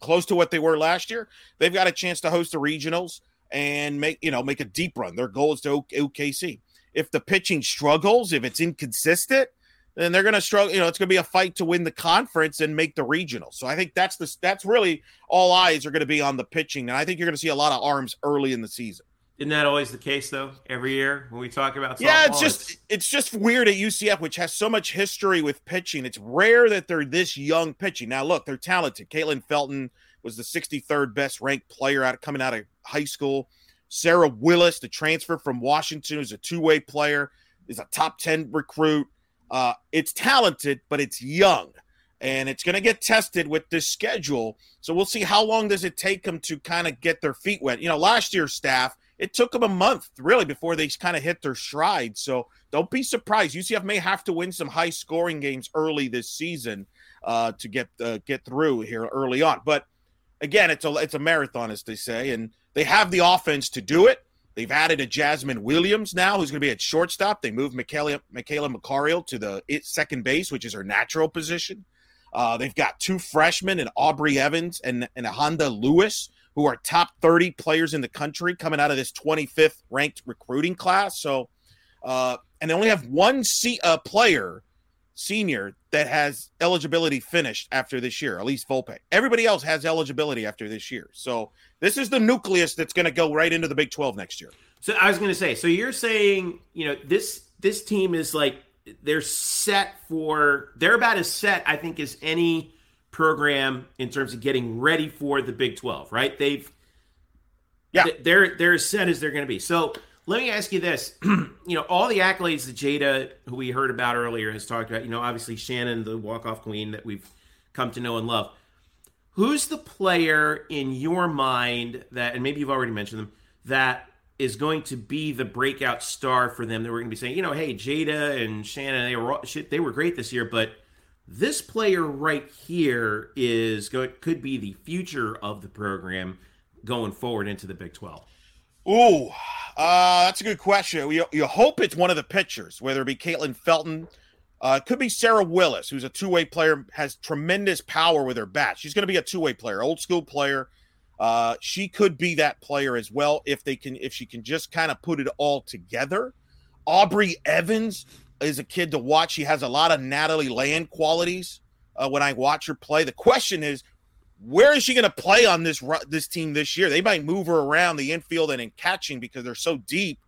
close to what they were last year, they've got a chance to host the regionals and make you know make a deep run. Their goal is to OKC. If the pitching struggles, if it's inconsistent, then they're going to struggle. You know, it's going to be a fight to win the conference and make the regional. So I think that's the that's really all eyes are going to be on the pitching, and I think you're going to see a lot of arms early in the season. Isn't that always the case though? Every year when we talk about yeah, it's softball, just it's just weird at UCF, which has so much history with pitching. It's rare that they're this young pitching. Now, look, they're talented. Caitlin Felton was the 63rd best ranked player out coming out of high school. Sarah Willis, the transfer from Washington, is a two way player, is a top 10 recruit. Uh, it's talented, but it's young and it's going to get tested with this schedule. So we'll see how long does it take them to kind of get their feet wet. You know, last year's staff, it took them a month really before they kind of hit their stride. So don't be surprised. UCF may have to win some high scoring games early this season uh, to get uh, get through here early on. But again, it's a it's a marathon, as they say, and they have the offense to do it. They've added a Jasmine Williams now, who's going to be at shortstop. They moved Michaela, Michaela McCariel to the second base, which is her natural position. Uh, they've got two freshmen and Aubrey Evans and, and Honda Lewis, who are top 30 players in the country coming out of this 25th ranked recruiting class. So, uh, and they only have one C, uh, player, senior, that has eligibility finished after this year, at least Volpe. Everybody else has eligibility after this year. So, this is the nucleus that's going to go right into the Big 12 next year. So I was going to say, so you're saying, you know, this this team is like they're set for they're about as set I think as any program in terms of getting ready for the Big 12, right? They've yeah, they're they're as set as they're going to be. So let me ask you this: you know, all the accolades that Jada, who we heard about earlier, has talked about. You know, obviously Shannon, the walk-off queen that we've come to know and love. Who's the player in your mind that, and maybe you've already mentioned them, that is going to be the breakout star for them? That we're going to be saying, you know, hey, Jada and Shannon, they were shit, they were great this year, but this player right here is going could be the future of the program going forward into the Big 12. Ooh, uh, that's a good question. You, you hope it's one of the pitchers, whether it be Caitlin Felton. Uh, it could be Sarah Willis, who's a two way player, has tremendous power with her bat. She's going to be a two way player, old school player. Uh, she could be that player as well if they can, if she can just kind of put it all together. Aubrey Evans is a kid to watch. She has a lot of Natalie Land qualities uh, when I watch her play. The question is, where is she going to play on this this team this year? They might move her around the infield and in catching because they're so deep.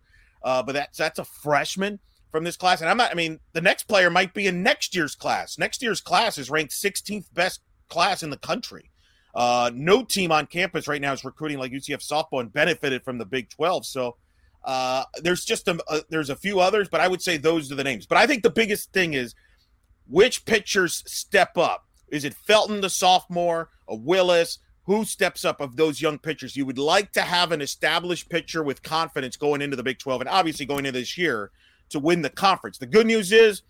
Uh, but that's that's a freshman from this class, and I'm not. I mean, the next player might be in next year's class. Next year's class is ranked 16th best class in the country. Uh, no team on campus right now is recruiting like UCF softball and benefited from the Big 12. So uh, there's just a, a, there's a few others, but I would say those are the names. But I think the biggest thing is which pitchers step up. Is it Felton, the sophomore, a Willis? Who steps up of those young pitchers? You would like to have an established pitcher with confidence going into the Big 12 and obviously going into this year to win the conference. The good news is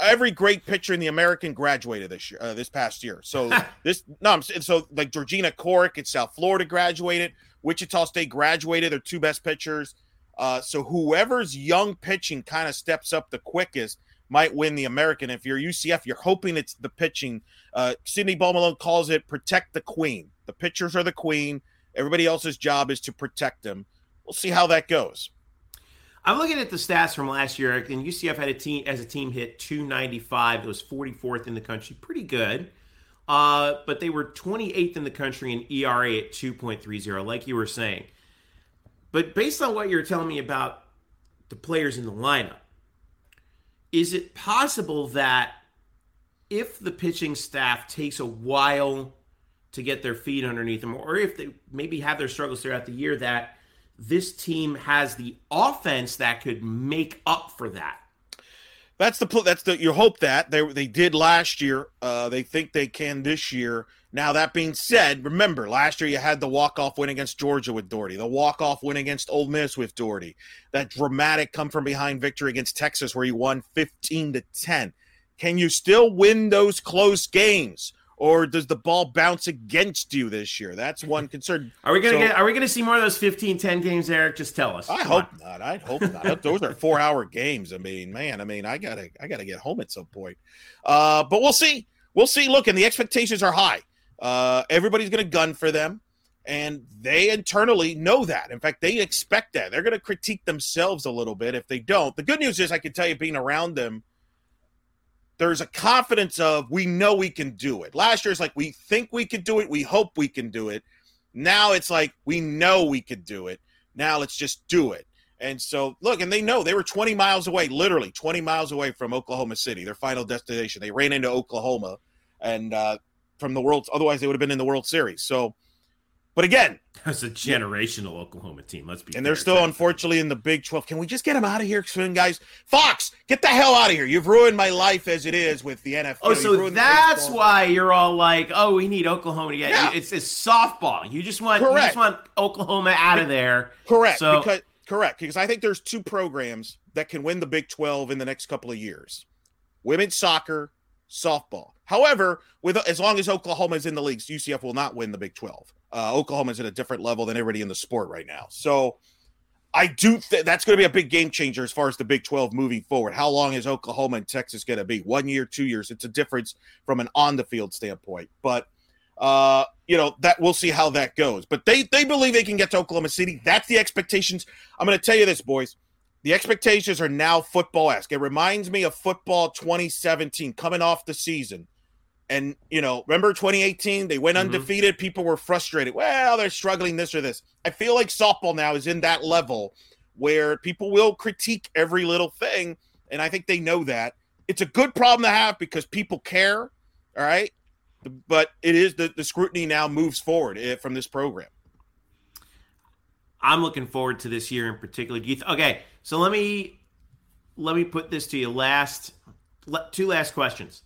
every great pitcher in the American graduated this year, uh, this past year. So this no, I'm, so like Georgina Corrick at South Florida graduated, Wichita State graduated. They're two best pitchers. Uh, so whoever's young pitching kind of steps up the quickest might win the American. If you're UCF, you're hoping it's the pitching. Uh, Cindy Malone calls it protect the queen. The pitchers are the queen. Everybody else's job is to protect them. We'll see how that goes. I'm looking at the stats from last year, and UCF had a team as a team hit 295. It was 44th in the country, pretty good. Uh, but they were 28th in the country in ERA at 2.30, like you were saying. But based on what you're telling me about the players in the lineup, is it possible that if the pitching staff takes a while to get their feet underneath them, or if they maybe have their struggles throughout the year, that this team has the offense that could make up for that? That's the that's the you hope that they they did last year. Uh, they think they can this year. Now that being said, remember last year you had the walk off win against Georgia with Doherty, the walk off win against Ole Miss with Doherty, that dramatic come from behind victory against Texas where you won fifteen to ten. Can you still win those close games? or does the ball bounce against you this year? That's one concern. Are we gonna so, get? Are we gonna see more of those 15-10 games, Eric? Just tell us. I Come hope on. not. I hope not. those are four-hour games. I mean, man. I mean, I gotta, I gotta get home at some point. Uh, but we'll see. We'll see. Look, and the expectations are high. Uh, everybody's gonna gun for them, and they internally know that. In fact, they expect that. They're gonna critique themselves a little bit if they don't. The good news is, I can tell you, being around them there's a confidence of we know we can do it. Last year it's like we think we can do it, we hope we can do it. Now it's like we know we could do it Now let's just do it. And so, look, and they know they were 20 miles away, literally 20 miles away from Oklahoma City, their final destination. They ran into Oklahoma, and uh, from the World, otherwise they would have been in the World Series. So, but again, that's a generational Oklahoma team. Let's be and they're still unfortunately in the Big 12. Can we just get them out of here soon, guys? Fox, get the hell out of here! You've ruined my life as it is with the NFL. Oh, so that's why you're all like, "Oh, we need Oklahoma to get." Yeah. It's, it's softball. You just want Correct. you just want Oklahoma out of there. Correct. So, because correct because I think there's two programs that can win the Big 12 in the next couple of years: women's soccer, softball. However, with as long as Oklahoma is in the leagues, UCF will not win the Big 12. Uh, Oklahoma is at a different level than everybody in the sport right now. So I do think that's going to be a big game changer as far as the Big 12 moving forward. How long is Oklahoma and Texas going to be? One year, two years? It's a difference from an on the field standpoint. But uh, you know that we'll see how that goes. But they they believe they can get to Oklahoma City. That's the expectations. I'm going to tell you this, boys. The expectations are now football esque. It reminds me of football 2017 coming off the season. And, you know, remember 2018? They went mm-hmm. undefeated. People were frustrated. Well, they're struggling this or this. I feel like softball now is in that level where people will critique every little thing. And I think they know that. It's a good problem to have because people care. All right. But it is the, the scrutiny now moves forward eh, from this program. I'm looking forward to this year in particular. Do you th- okay? So let me let me put this to you. Last two last questions.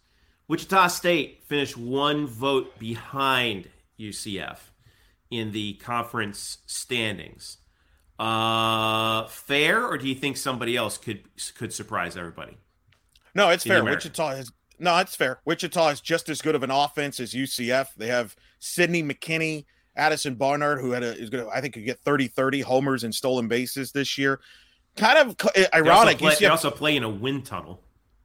Wichita State finished one vote behind UCF in the conference standings. Uh, fair, or do you think somebody else could could surprise everybody? No, it's fair. Wichita has no, it's fair. Wichita is just as good of an offense as UCF. They have Sydney McKinney Addison Barnard, who had a is going to I think could get 30 30 homers and stolen bases this year. Kind of ironic. They also play, they also play in a wind tunnel.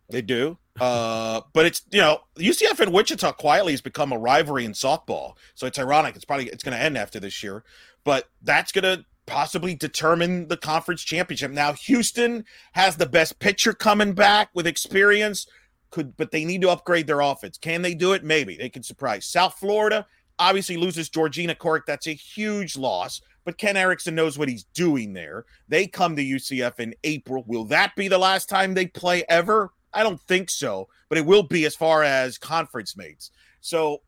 They do. Uh, but it's you know UCF and Wichita quietly has become a rivalry in softball. So it's ironic. It's probably it's going to end after this year, but that's going to possibly determine the conference championship. Now Houston has the best pitcher coming back with experience. Could but they need to upgrade their offense. Can they do it? Maybe they can surprise. South Florida obviously loses Georgina Corrick. That's a huge loss, but Ken Erickson knows what he's doing there. They come to UCF in April. Will that be the last time they play ever? I don't think so, but it will be as far as conference mates. So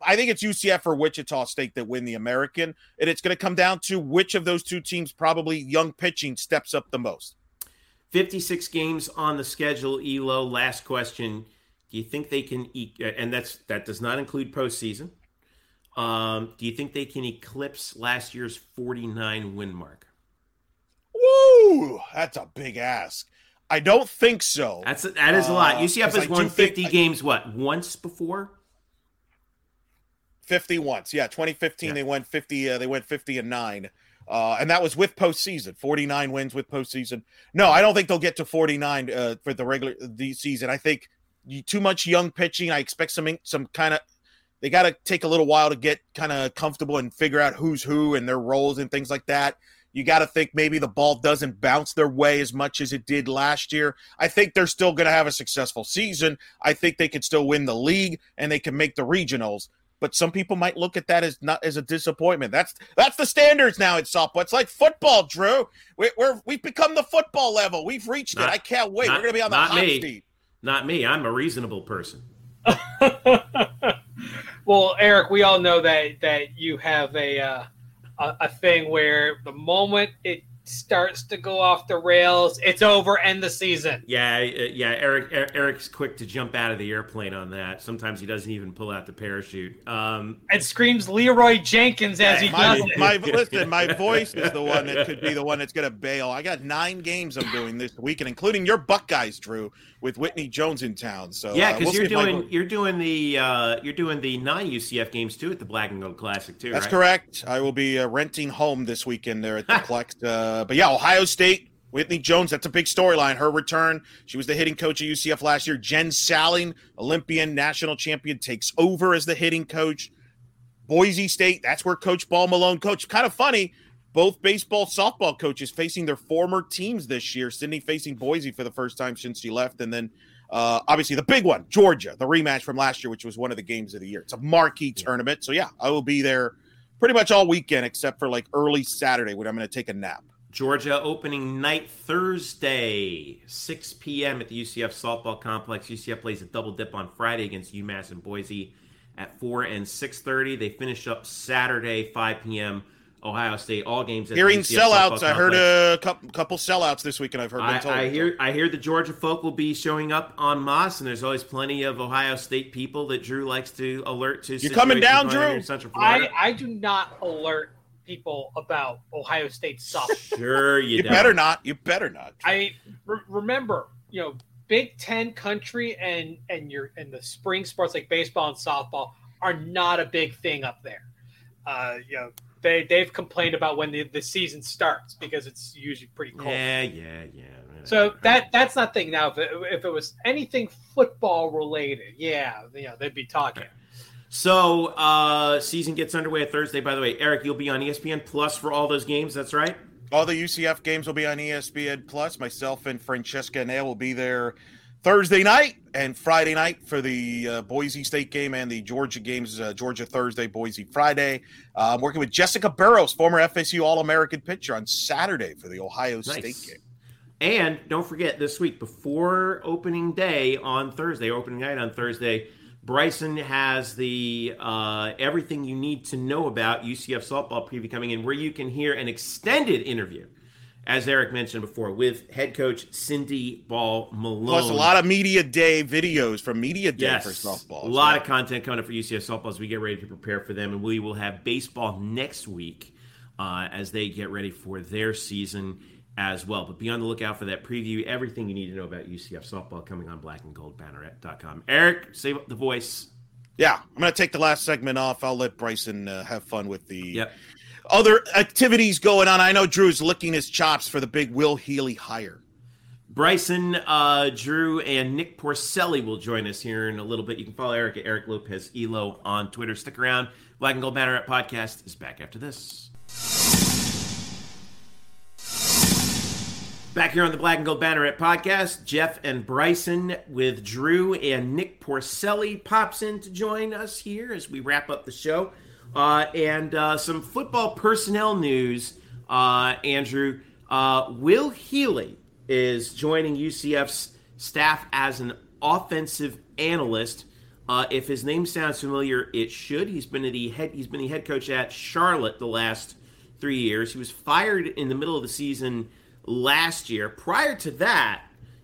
I think it's UCF or Wichita State that win the American, and it's going to come down to which of those two teams, probably young pitching, steps up the most. 56 games on the schedule, Elo. Last question. Do you think they can eat? Uh, and that's that does not include postseason. Um, do you think they can eclipse last year's 49 win mark? Woo! That's a big ask. I don't think so. That's that is a lot. UCF uh, has won 50 think, games. what once before? 50 once. Yeah, 2015 yeah. they went 50. Uh, they went 50 and nine, uh, and that was with postseason. 49 wins with postseason. No, I don't think they'll get to 49 uh, for the regular the season. I think too much young pitching. I expect some some kind of they got to take a little while to get kind of comfortable and figure out who's who and their roles and things like that. You got to think maybe the ball doesn't bounce their way as much as it did last year. I think they're still going to have a successful season. I think they could still win the league and they can make the regionals. But some people might look at that as not as a disappointment. That's that's the standards now at softball. It's like football, Drew. We, we're we've become the football level. We've reached not, it. I can't wait. Not, we're going to be on the hot me. seat. Not me. I'm a reasonable person. Well, Eric, we all know that that you have a uh, a, a thing where the moment it starts to go off the rails, it's over. End the season. Yeah, uh, yeah. Eric Eric's quick to jump out of the airplane on that. Sometimes he doesn't even pull out the parachute. Um, and screams Leeroy Jenkins as he my, does my, listen, my voice is the one that could be the one that's going to bail. I got nine games I'm doing this weekend, including your Buckeyes, Drew with Whitney Jones in town. So yeah, because uh, we'll you're doing you're doing the uh, you're doing the nine UCF games too at the Black and Gold Classic too. That's right? correct. I will be uh, renting home this weekend there at the Plex. Uh, but yeah, Ohio State. Whitney Jones, that's a big storyline. Her return. She was the hitting coach at UCF last year. Jen Salling, Olympian national champion, takes over as the hitting coach. Boise State, that's where Coach Ball Malone coached. Kind of funny both baseball softball coaches facing their former teams this year. Sydney facing Boise for the first time since she left, and then uh, obviously the big one, Georgia, the rematch from last year, which was one of the games of the year. It's a marquee tournament, so yeah, I will be there pretty much all weekend except for like early Saturday when I'm going to take a nap. Georgia opening night Thursday, 6 p.m. at the UCF softball complex. UCF plays a double dip on Friday against UMass and Boise at 4 and 6.30. They finish up Saturday, 5 p.m. Ohio State. All games at Hearing the UCF sellouts, softball I heard complex. a couple, couple sellouts this week, and I've heard. I, told. I hear I hear the Georgia folk will be showing up on Moss, and there's always plenty of Ohio State people that Drew likes to alert to. You're coming down, going Drew? in Central I, I do not alert people about Ohio State softball. sure, you, You don't. better not. You better not. I re- remember, you know, Big Ten country and and your and the spring sports like baseball and softball are not a big thing up there. Uh, you know, they they've complained about when the, the season starts because it's usually pretty cold. Yeah, yeah, yeah. So that that's not thing now. If it, if it was anything football related, yeah, you know, they'd be talking. So uh season gets underway Thursday. By the way, Eric, you'll be on ESPN Plus for all those games. That's right. All the UCF games will be on ESPN Plus. Myself and Francesca Nail will be there Thursday night and Friday night for the uh, Boise State game and the Georgia games. Uh, Georgia Thursday, Boise Friday. Uh, I'm working with Jessica Burroughs, former FSU All American pitcher, on Saturday for the Ohio State game. And don't forget this week before opening day on Thursday, opening night on Thursday, Bryson has the uh, everything you need to know about UCF softball preview coming in, where you can hear an extended interview, as Eric mentioned before, with head coach Cindy Ball Malone. Plus a lot of media day videos from media day yes, for softball. A lot of content coming up for UCF softball as we get ready to prepare for them, and we will have baseball next week uh, as they get ready for their season as well. But be on the lookout for that preview. Everything you need to know about UCF softball coming on blackandgoldbanneret.com. Eric, save up the voice. Yeah, I'm going to take the last segment off. I'll let Bryson uh, have fun with the Yep. other activities going on. I know Drew's licking his chops for the big Will Healy hire. Bryson, uh, Drew, and Nick Porcelli will join us here in a little bit. You can follow Eric at Eric Lopez Elo on Twitter. Stick around. Black and Gold Banneret podcast is back after this. Back here on the Black and Gold Banneret podcast, Jeff and Bryson with Drew and Nick Porcelli pops in to join us here as we wrap up the show. Uh, and uh, some football personnel news, uh, Andrew. Uh, Will Healy is joining UCF's staff as an offensive analyst. Uh, if his name sounds familiar, it should. He's been the head. He's been the head coach at Charlotte the last three years. He was fired in the middle of the season last year. Prior to that,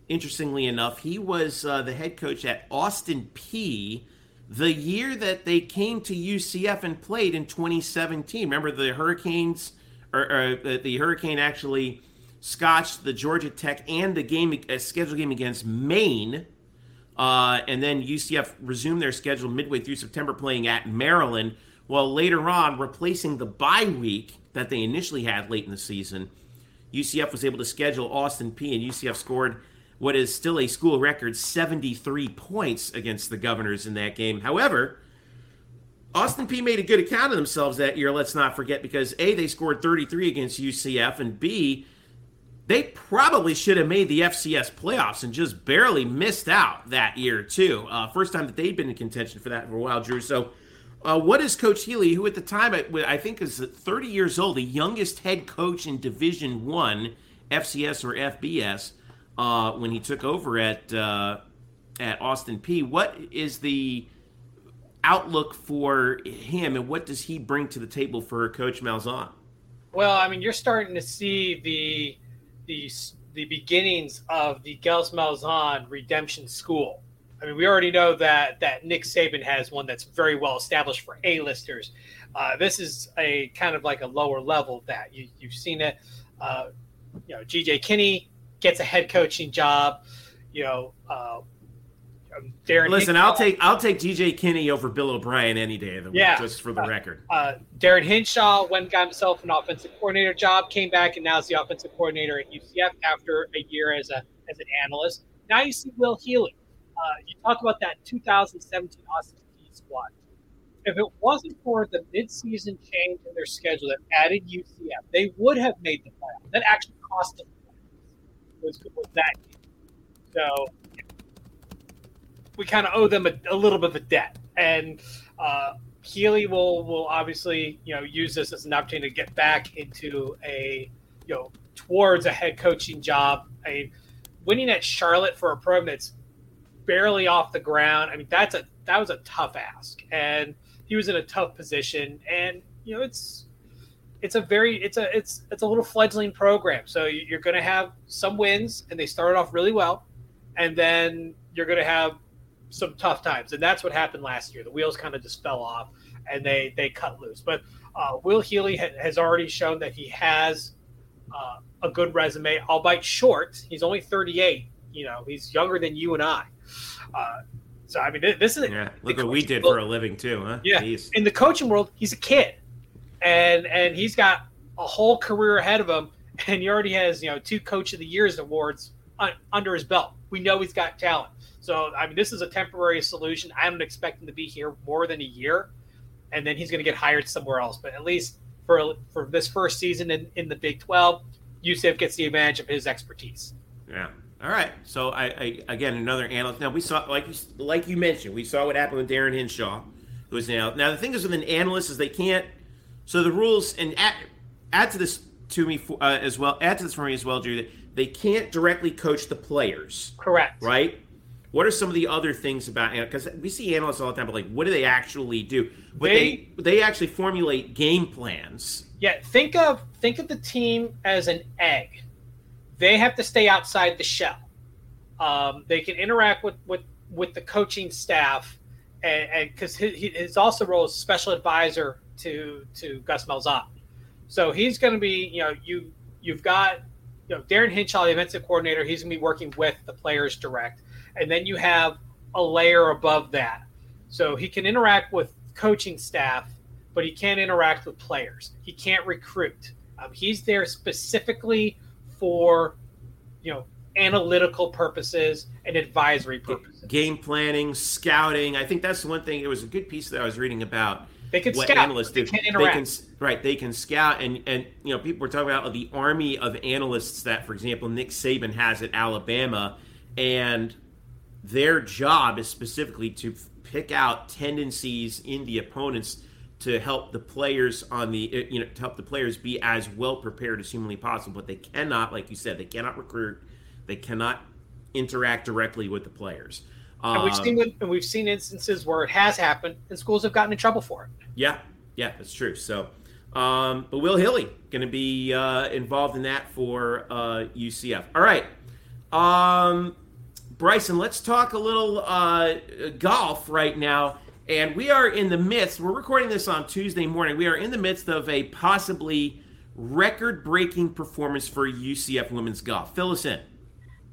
interestingly enough, he was uh, the head coach at Austin Peay. The year that they came to UCF and played in 2017. Remember the Hurricanes, or, or the, the Hurricane actually scotched the Georgia Tech and the game, a scheduled game against Maine. Uh, and then UCF resumed their schedule midway through September, playing at Maryland. While later on, replacing the bye week that they initially had late in the season, UCF was able to schedule Austin Peay. and UCF scored what is still a school record 73 points against the Governors in that game. However, Austin Peay made a good account of themselves that year, let's not forget, because A, they scored 33 against UCF, and B, they probably should have made the FCS playoffs and just barely missed out that year, too. Uh, first time that they'd been in contention for that for a while, Drew. So, uh, what is Coach Healy, who at the time I, I think is 30 years old, the youngest head coach in Division One, FCS or FBS, uh, when he took over at uh, at Austin Peay? What is the outlook for him, and what does he bring to the table for Coach Malzahn? Well, I mean, you're starting to see the the the beginnings of the Gus Malzahn Redemption School. I mean, we already know that that Nick Saban has one that's very well established for A-listers. Uh, this is a kind of like a lower level that you you've seen it. Uh, you know, GJ Kinne gets a head coaching job. You know, uh, Darin. Listen, Hinshaw- I'll take I'll take GJ Kinne over Bill O'Brien any day of the week, Yeah. just for the record. uh, Darin Hinshaw went and got himself an offensive coordinator job, came back and now is the offensive coordinator at UCF after a year as a as an analyst. Now you see Will Healy. Uh, you talk about that 2017 Austin Peay squad. If it wasn't for the midseason change in their schedule that added UCF, they would have made the playoffs. That actually cost them. Was, was that game. So we kind of owe them a, a little bit of a debt. And uh, Healy will will obviously you know use this as an opportunity to get back into a you know towards a head coaching job. A winning at Charlotte for a program that's barely off the ground. I mean, that's a that was a tough ask, and he was in a tough position. And you know, it's it's a very it's a it's it's a little fledgling program. So you're going to have some wins, and they started off really well, and then you're going to have some tough times, and that's what happened last year. The wheels kind of just fell off, and they they cut loose. But uh, Will Healy ha- has already shown that he has uh, a good resume, albeit short. He's only 38. You know, he's younger than you and I. Uh, so I mean, this is yeah. Look what we did for a living too, huh? Yeah. Jeez. In the coaching world, he's a kid, and and he's got a whole career ahead of him, and he already has you know two Coach of the Years awards under his belt. We know he's got talent. So I mean, this is a temporary solution. I don't expect him to be here more than a year, and then he's going to get hired somewhere else. But at least for for this first season in, in the Big Twelve, UCF gets the advantage of his expertise. Yeah. All right. So I, I again another analyst. Now we saw like like you mentioned, we saw what happened with Darin Hinshaw, who is now now the thing is with an analyst is they can't. So the rules and add, add to this to me for, uh, as well. Add to this for me as well, Drew. That they can't directly coach the players. Correct. Right. What are some of the other things about because we see analysts all the time, but like, what do they actually do? But they, they they actually formulate game plans. Yeah, think of think of the team as an egg they have to stay outside the shell. Um, they can interact with, with, with the coaching staff, and because his also role is special advisor to to Gus Malzahn. So he's going to be, you know, you you've got, you know, Darin Hinshaw, the offensive coordinator. He's going to be working with the players direct, and then you have a layer above that. So he can interact with coaching staff, but he can't interact with players. He can't recruit. Um, he's there specifically for you know analytical purposes and advisory purposes. Game planning, scouting. I think that's the one thing. It was a good piece that I was reading about. They can what scout. Analysts do. They, they can right. They can scout, and and you know people were talking about the army of analysts that, for example, Nick Saban has at Alabama, and their job is specifically to pick out tendencies in the opponents to help the players on the uh, you know to help the players be as well prepared as humanly possible but they cannot like you said they cannot recruit they cannot interact directly with the players. And we've seen um, and we've seen instances where it has happened and schools have gotten in trouble for it. Yeah yeah that's true. So um, but will Healy going to be uh, involved in that for uh, ucf all right um, bryson let's talk a little uh, golf right now and we are in the midst, we're recording this on Tuesday morning. We are in the midst of a possibly record breaking performance for UCF women's golf. Fill us in.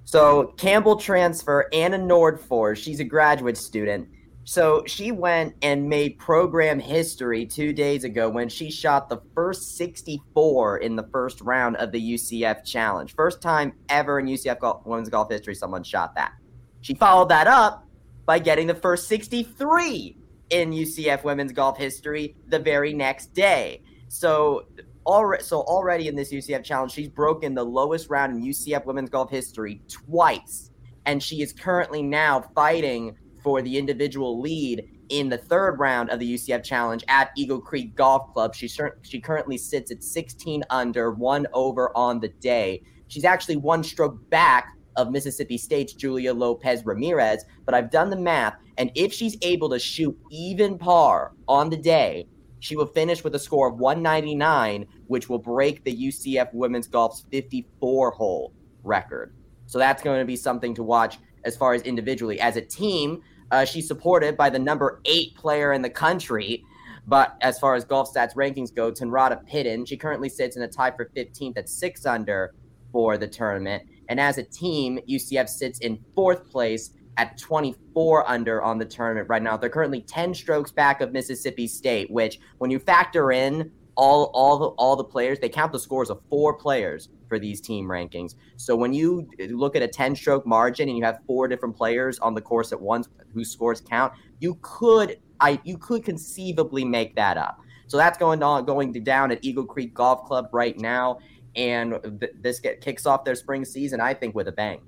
So, Campbell transfer, Anna Nordfors, she's a graduate student. So, she went and made program history two days ago when she shot the first 64 in the first round of the UCF Challenge. First time ever in UCF golf, women's golf history someone shot that. She followed that up by getting the first 63 in UCF women's golf history the very next day. So already, so already in this UCF challenge, she's broken the lowest round in UCF women's golf history twice, and she is currently now fighting for the individual lead in the third round of the UCF challenge at Eagle Creek Golf Club. She she currently sits at 16 under, one over on the day. She's actually one stroke back of Mississippi State's Julia Lopez Ramirez, but I've done the math, and if she's able to shoot even par on the day, she will finish with a score of 199, which will break the UCF women's golf's 54 hole record. So that's going to be something to watch as far as individually. As a team, uh, she's supported by the number eight player in the country. But as far as golf stats rankings go, Tunrada Piddon, she currently sits in a tie for 15th at six under for the tournament. And as a team, UCF sits in fourth place at 24 under on the tournament right now. They're currently 10 strokes back of Mississippi State, which when you factor in all all the all the players, they count the scores of four players for these team rankings. So when you look at a 10 stroke margin and you have four different players on the course at once whose scores count, you could I you could conceivably make that up. So that's going on going down at Eagle Creek Golf Club right now and th- this get kicks off their spring season, I think, with a bang.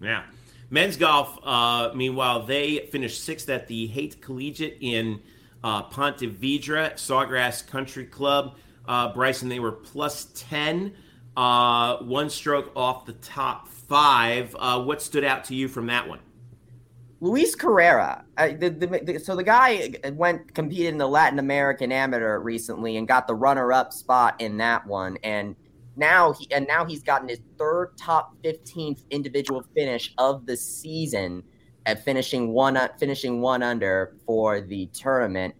Yeah. Men's golf, uh, meanwhile, they finished sixth at the Hayt Collegiate in uh, Ponte Vedra, Sawgrass Country Club. Uh, Bryson, they were plus 10, uh, one stroke off the top five. Uh, what stood out to you from that one? Luis Carrera. The, the, the, so the guy went competed in the Latin American Amateur recently and got the runner-up spot in that one, and now he and now he's gotten his third top 15th individual finish of the season at finishing one uh, finishing one under for the tournament.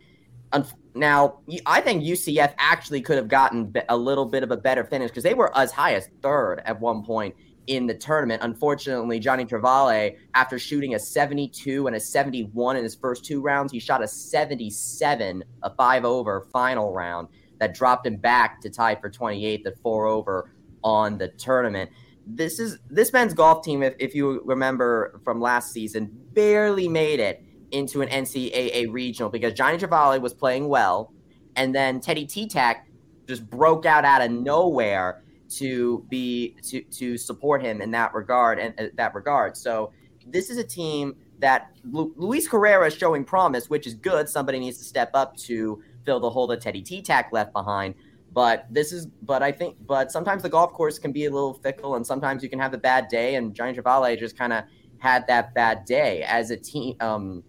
Now, I think UCF actually could have gotten a little bit of a better finish because they were as high as third at one point in the tournament. Unfortunately, Johnny Travale, after shooting a 72 and a 71 in his first two rounds, he shot a 77, a five over final round that dropped him back to tie for 28th at four over on the tournament. This is this men's golf team, if, if you remember from last season, barely made it into an NCAA regional because Johnny Travale was playing well, and then Teddy Tetak just broke out out of nowhere to be to to support him in that regard and uh, that regard. So this is a team that Lu- Luis Carrera is showing promise, which is good. Somebody needs to step up to fill the hole that Teddy Tetak left behind. But this is, but I think, but sometimes the golf course can be a little fickle, and sometimes you can have a bad day. And Johnny Travale just kind of had that bad day as a team. Um,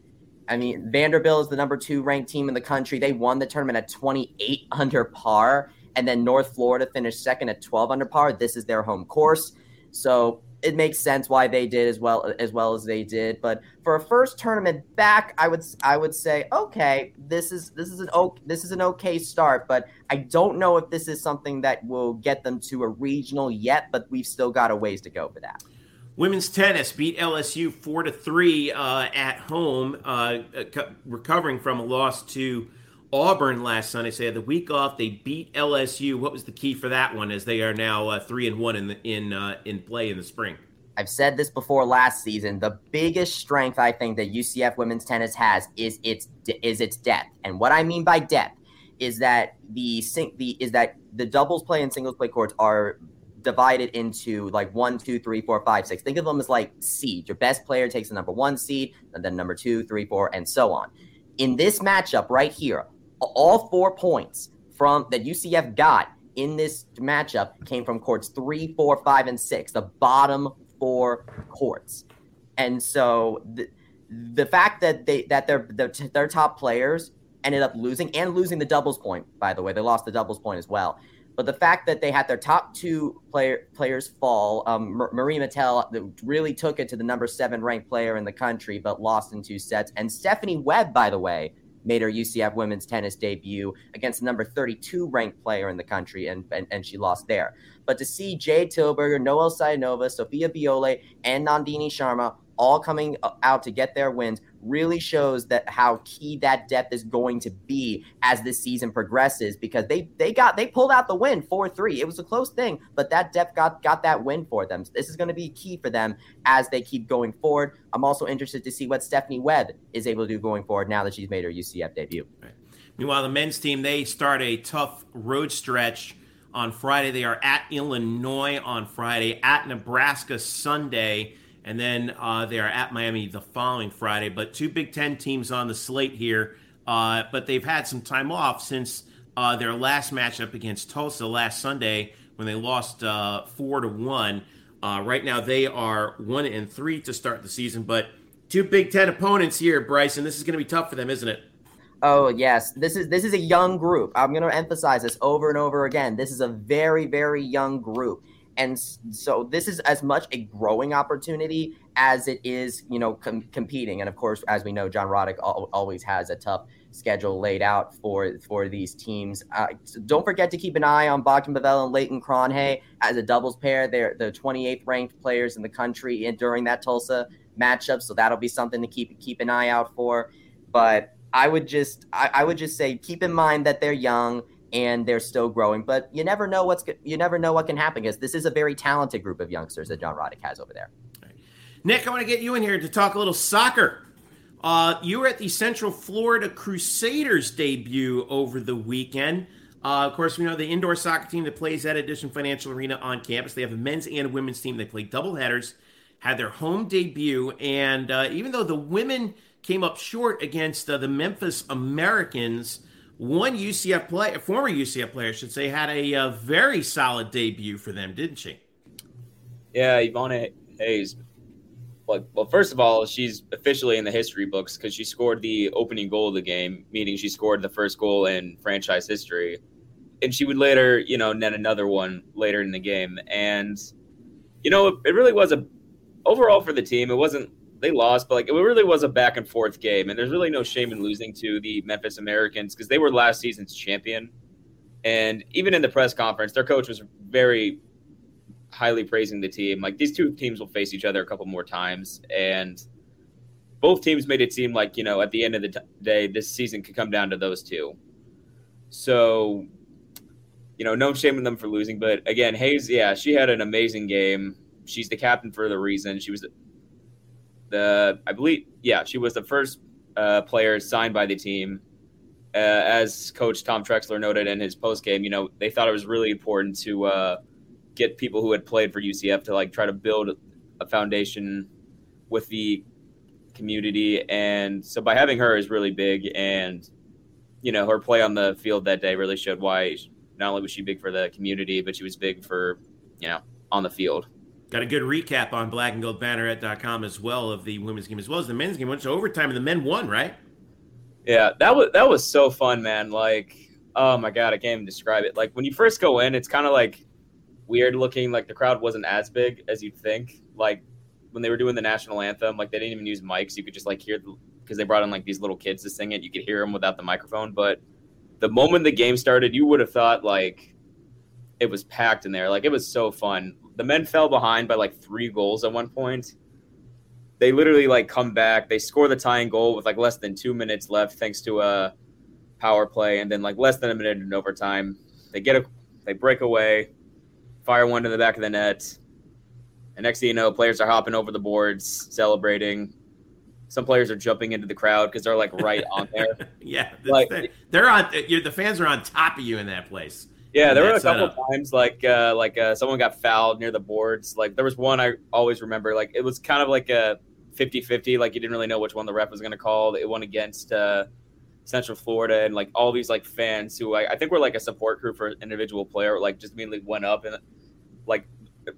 I mean, Vanderbilt is the number two ranked team in the country. They won the tournament at 28 under par, and then North Florida finished second at 12 under par. This is their home course, so it makes sense why they did as well as well as they did. But for a first tournament back, I would I would say okay, this is this is an okay, this is an okay start, but I don't know if this is something that will get them to a regional yet. But we've still got a ways to go for that. Women's tennis beat LSU four to three uh, at home, uh, recovering from a loss to Auburn last Sunday. So they had the week off. They beat LSU. What was the key for that one? As they are now uh, three and one in the, in uh, in play in the spring. I've said this before last season. The biggest strength I think that UCF women's tennis has is its is its depth, and what I mean by depth is that the the is that the doubles play and singles play courts are divided into like one, two, three, four, five, six. Think of them as like seeds. Your best player takes the number one seed, and then number two, three, four, and so on. In this matchup right here, all four points from that UCF got in this matchup came from courts three, four, five, and six, the bottom four courts. And so the, the fact that they that their their top players ended up losing and losing the doubles point, by the way, they lost the doubles point as well but the fact that they had their top two player, players fall, um, Marie Mattel really took it to the number seven ranked player in the country, but lost in two sets. And Stephanie Webb, by the way, made her UCF women's tennis debut against the number 32 ranked player in the country, and, and, and she lost there. But to see Jade Tilberger, Noelle Sayonova, Sophia Biole, and Nandini Sharma all coming out to get their wins really shows that how key that depth is going to be as this season progresses because they they got they pulled out the win 4-3. It was a close thing, but that depth got got that win for them. This is going to be key for them as they keep going forward. I'm also interested to see what Stephanie Webb is able to do going forward now that she's made her UCF debut. Right. Meanwhile, the men's team they start a tough road stretch on Friday. They are at Illinois on Friday, at Nebraska Sunday and then uh, they are at Miami the following Friday. But two Big Ten teams on the slate here, uh, but they've had some time off since uh, their last matchup against Tulsa last Sunday when they lost uh, four to one. Uh, right now they are one and three to start the season, but two Big Ten opponents here, Bryson. This is going to be tough for them, isn't it? Oh yes, this is this is a young group. I'm going to emphasize this over and over again. This is a very very young group and so this is as much a growing opportunity as it is, you know, com- competing. And of course, as we know, John Roddick al- always has a tough schedule laid out for for these teams. Uh, so don't forget to keep an eye on Bogdan Bavell and Leighton Cronje as a doubles pair. They're the 28th ranked players in the country in, during that Tulsa matchup, so that'll be something to keep keep an eye out for. But I would just I, I would just say keep in mind that they're young and they're still growing. But you never know what's you never know what can happen because this is a very talented group of youngsters that John Roddick has over there. Nick, I want to get you in here to talk a little soccer. Uh, you were at the Central Florida Crusaders debut over the weekend. Uh, of course, we know the indoor soccer team that plays at Addition Financial Arena on campus. They have a men's and a women's team. They play double headers, had their home debut, and uh, even though the women came up short against uh, the Memphis Americans. One UCF player, former UCF player, I should say, had a uh, very solid debut for them, didn't she? Yeah, Yvonne Hayes. Well, well, first of all, she's officially in the history books because she scored the opening goal of the game, meaning she scored the first goal in franchise history. And she would later, you know, net another one later in the game. And, you know, it really was a overall for the team. It wasn't they lost, but like it really was a back and forth game, and there's really no shame in losing to the Memphis Americans because they were last season's champion. And even in the press conference, their coach was very highly praising the team. Like these two teams will face each other a couple more times, and both teams made it seem like you know at the end of the t- day, this season could come down to those two. So, you know, no shame in them for losing, but again, Hayes, yeah, she had an amazing game. She's the captain for the reason. She was the I believe yeah she was the first uh, player signed by the team. Uh, as Coach Tom Trexler noted in his post game, you know they thought it was really important to uh, get people who had played for UCF to like try to build a foundation with the community, and so by having her is really big. And you know her play on the field that day really showed why not only was she big for the community, but she was big for you know on the field. Got a good recap on blackandgoldbanneret.com as well of the women's game as well as the men's game. Went to overtime and the men won, right? Yeah, that was that was so fun, man. Like, oh my god, I can't even describe it. Like when you first go in, it's kind of like weird looking. Like the crowd wasn't as big as you'd think. Like when they were doing the national anthem, like they didn't even use mics. You could just like hear because they brought in like these little kids to sing it. You could hear them without the microphone. But the moment the game started, you would have thought like it was packed in there. Like it was so fun the men fell behind by like three goals at one point. They literally like come back. They score the tying goal with like less than two minutes left, thanks to a power play, and then like less than a minute in overtime. They get a, they break away, fire one to the back of the net, and next thing you know, players are hopping over the boards, celebrating. Some players are jumping into the crowd because they're like right on there. yeah, like they're on. The fans are on top of you in that place. Yeah, there were a couple times like uh, like uh, someone got fouled near the boards. Like there was one I always remember. Like it was kind of like a 50-50. Like you didn't really know which one the ref was going to call. It went against uh, Central Florida, and like all these like fans who I, I think were like a support group for an individual player. Like just immediately went up and like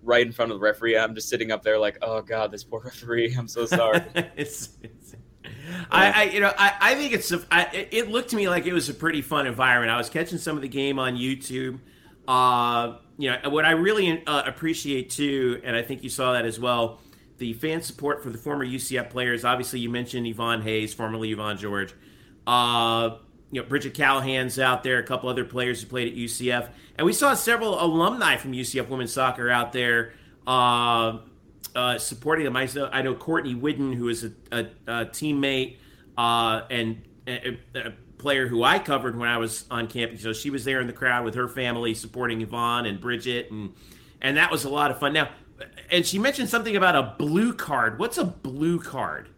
right in front of the referee. I'm just sitting up there like, oh god, this poor referee. I'm so sorry. it's, it's I, I, you know, I, I think it's. A, I, it looked to me like it was a pretty fun environment. I was catching some of the game on YouTube. Uh, you know, what I really uh, appreciate too, and I think you saw that as well, the fan support for the former UCF players. Obviously, you mentioned Yvonne Hayes, formerly Yvonne George. Uh, you know, Bridget Callahan's out there, a couple other players who played at UCF, and we saw several alumni from UCF women's soccer out there. Uh, uh, supporting them. I know, I know Courtney Whidden, who is a, a, a teammate uh, and a, a, player who I covered when I was on campus. So she was there in the crowd with her family supporting Yvonne and Bridget, and and that was a lot of fun. Now, and she mentioned something about a blue card. What's a blue card?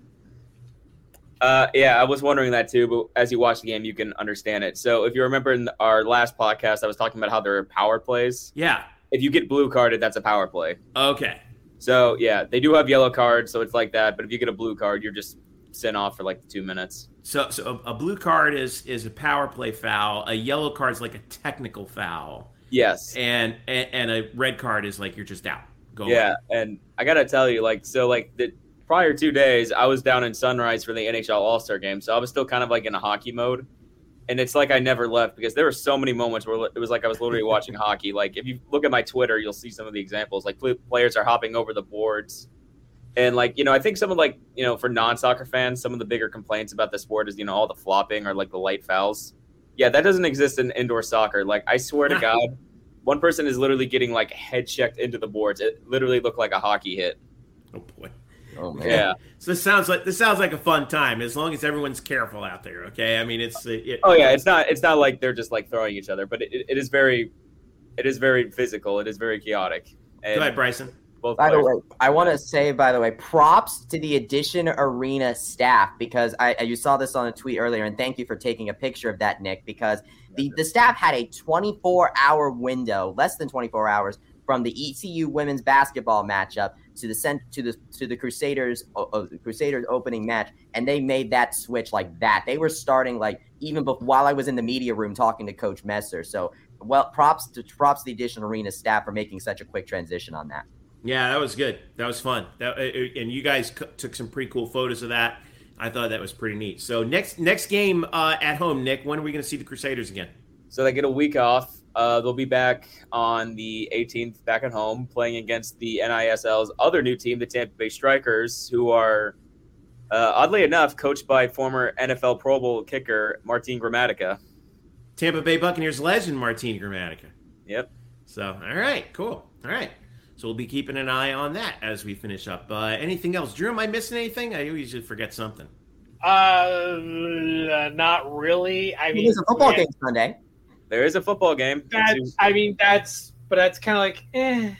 Uh, yeah, I was wondering that too. But as you watch the game, you can understand it. So if you remember in our last podcast, I was talking about how there are power plays. Yeah. If you get blue carded, that's a power play. Okay. So yeah, they do have yellow cards, so it's like that. But if you get a blue card, you're just sent off for like two minutes. So, so a blue card is is a power play foul. A yellow card is like a technical foul. Yes. And and, and a red card is like you're just out. Go. Yeah, away. and I gotta tell you, like, so like the prior two days, I was down in Sunrise for the NHL All Star game, so I was still kind of like in a hockey mode and it's like I never left because there were so many moments where it was like I was literally watching hockey. Like if you look at my Twitter, you'll see some of the examples. Like players are hopping over the boards, and like you know, I think some of like you know for non-soccer fans, some of the bigger complaints about the sport is you know all the flopping or like the light fouls. Yeah, that doesn't exist in indoor soccer. Like I swear to God, one person is literally getting like head checked into the boards. It literally looked like a hockey hit. Oh boy. Oh man. Yeah. So this sounds like this sounds like a fun time as long as everyone's careful out there. Okay. I mean, it's. It, oh yeah, it's not. It's not like they're just like throwing each other, but it, it is very, it is very physical. It is very chaotic. And Go ahead, Bryson. Both by players. the way, I want to say, by the way, props to the Addition Arena staff because I you saw this on a tweet earlier, and thank you for taking a picture of that, Nick. Because the the staff had a 24 hour window, less than 24 hours, from the ECU women's basketball matchup to the cent- to the to the Crusaders uh, uh, Crusaders opening match, and they made that switch like that. They were starting like even before, while I was in the media room talking to Coach Messer. So well, props to props to the Addition Arena staff for making such a quick transition on that. Yeah, that was good. That was fun. That, uh, and you guys c- took some pretty cool photos of that. I thought that was pretty neat. So next next game uh, at home, Nick. When are we going to see the Crusaders again? So they get a week off. Uh, they'll be back on the 18th, back at home, playing against the NISL's other new team, the Tampa Bay Strikers, who are, uh, oddly enough, coached by former NFL Pro Bowl kicker Martin Gramatica. Tampa Bay Buccaneers legend Martin Gramatica. Yep. So, all right, cool. All right. So we'll be keeping an eye on that as we finish up. Uh, anything else? Drew, am I missing anything? I usually forget something. Uh, not really. I mean, There's a football yeah, game Sunday. There is a football game. That's, I mean, that's, but that's kind of like, eh.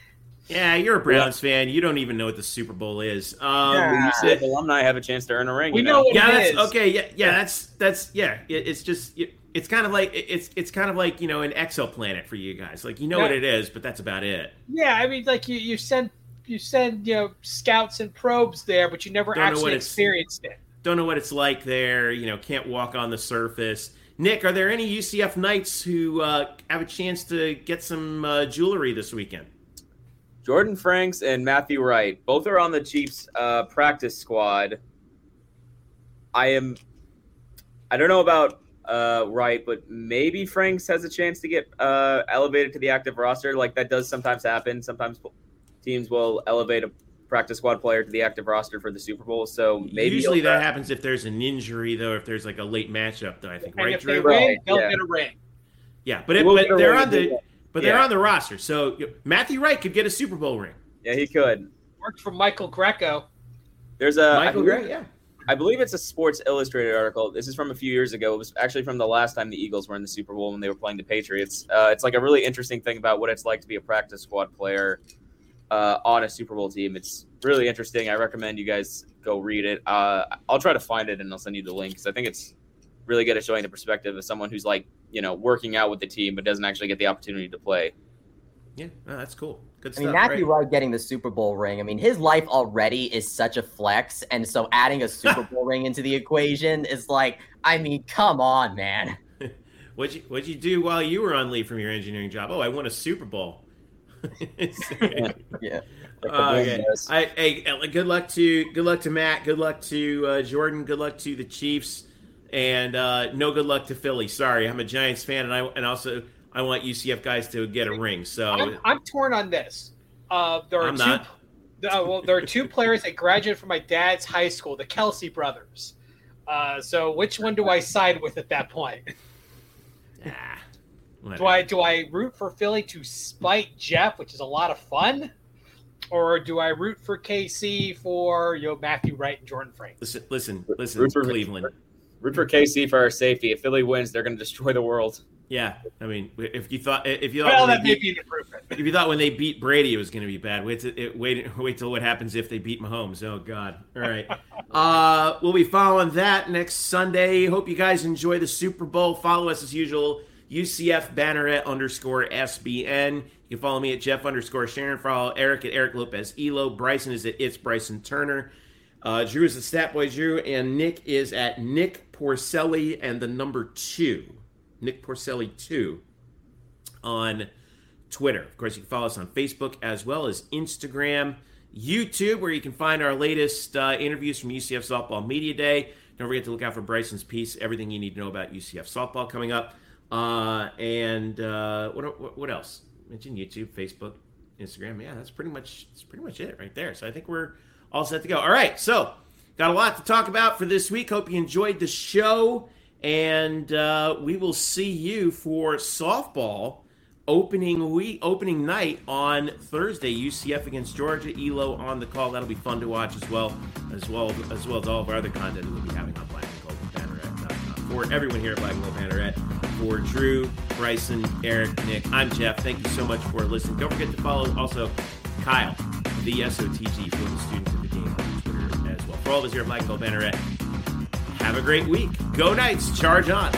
Yeah, you're a Browns fan. You don't even know what the Super Bowl is. Um, Yeah. UCF alumni have a chance to earn a ring. We you know what yeah, it that's is. okay. Yeah, yeah, that's that's yeah. It, it's just it, it's kind of like it's it's kind of like you know an exoplanet for you guys. Like you know Yeah. what it is, but that's about it. Yeah, I mean, like you, you send, you send, you know, scouts and probes there, but you never Don't actually what experienced it. Don't know what it's like there. You know, can't walk on the surface. Nick, are there any UCF Knights who uh, have a chance to get some uh, jewelry this weekend? Jordan Franks and Matthew Wright both are on the Chiefs uh, practice squad. I am. I don't know about uh, Wright, but maybe Franks has a chance to get uh, elevated to the active roster. Like that does sometimes happen. Sometimes teams will elevate a practice squad player to the active roster for the Super Bowl. So maybe Usually that happens if there's an injury, though. If there's like a late matchup, though, I think. And right, if they win, they'll yeah. get a ring. Yeah, but, it, but they're on the they- but they're on the roster. So Matthew Wright could get a Super Bowl ring. Yeah, he could. Worked for Michael Greco. There's a I Michael believe- Gray, yeah. I believe it's a Sports Illustrated article. This is from a few years ago. It was actually from the last time the Eagles were in the Super Bowl when they were playing the Patriots. Uh, it's like a really interesting thing about what it's like to be a practice squad player uh, on a Super Bowl team. It's really interesting. I recommend you guys go read it. Uh, I'll try to find it and I'll send you the link because I think it's really good at showing the perspective of someone who's like you know working out with the team but doesn't actually get the opportunity to play. Yeah, no, that's cool. Good I stuff. mean, Matthew right? Wright getting the Super Bowl ring. I mean, his life already is such a flex, and so adding a Super Bowl ring into the equation is like, I mean, come on, man. What'd you What'd you do while you were on leave from your engineering job? Oh, I won a Super Bowl. Yeah. Oh, okay. I, hey, uh, good luck to good luck to Matt. Good luck to uh, Jordan. Good luck to the Chiefs, and uh, no good luck to Philly. Sorry, I'm a Giants fan, and I and also I want UCF guys to get a ring. So I'm, I'm torn on this. Uh, there are I'm two. not. Uh, well, there are two players that graduated from my dad's high school, the Kelce brothers. Uh, so which one do I side with at that point? ah, Do. I do I root for Philly to spite Jeff, which is a lot of fun, or do I root for KC for you know Matthew Wright and Jordan Frank? listen, listen, listen, Root for- Cleveland. Root for KC for our safety. If Philly wins, they're going to destroy the world. Yeah, I mean, if you thought if you thought Well, when that they may beat- be an improvement. if you thought when they beat Brady it was going to be bad, wait to, it, wait wait till what happens if they beat Mahomes. Oh God! All right, uh, we'll be following that next Sunday. Hope you guys enjoy the Super Bowl. Follow us as usual. UCF Banneret underscore SBN. You can follow me at Jeff underscore Sharon. Follow Eric at Eric Lopez Elo. Bryson is at It's Bryson Turner. Uh, Drew is at Statboy Drew, and Nick is at Nick Porcelli and the number two. Nick Porcelli two on Twitter. Of course, you can follow us on Facebook as well as Instagram, YouTube, where you can find our latest uh, interviews from UCF Softball Media Day. Don't forget to look out for Bryson's piece, everything you need to know about UCF softball coming up. Uh, and uh, what, what else? Mention YouTube, Facebook, Instagram. Yeah, that's pretty much that's pretty much it right there. So I think we're all set to go. All right, so got a lot to talk about for this week. Hope you enjoyed the show, and uh, we will see you for softball opening week, opening night on Thursday. UCF against Georgia. Elo on the call. That'll be fun to watch as well, as well as well as all of our other content that we'll be having on Black and Gold Banneret.com. For everyone here at Black and Gold Banneret, for Drew, Bryson, Eric, Nick, I'm Jeff. Thank you so much for listening. Don't forget to follow also Kyle, the SOTG for the students of the game on Twitter as well. For all of us here at Gold Banneret, have a great week. Go Knights. Charge on.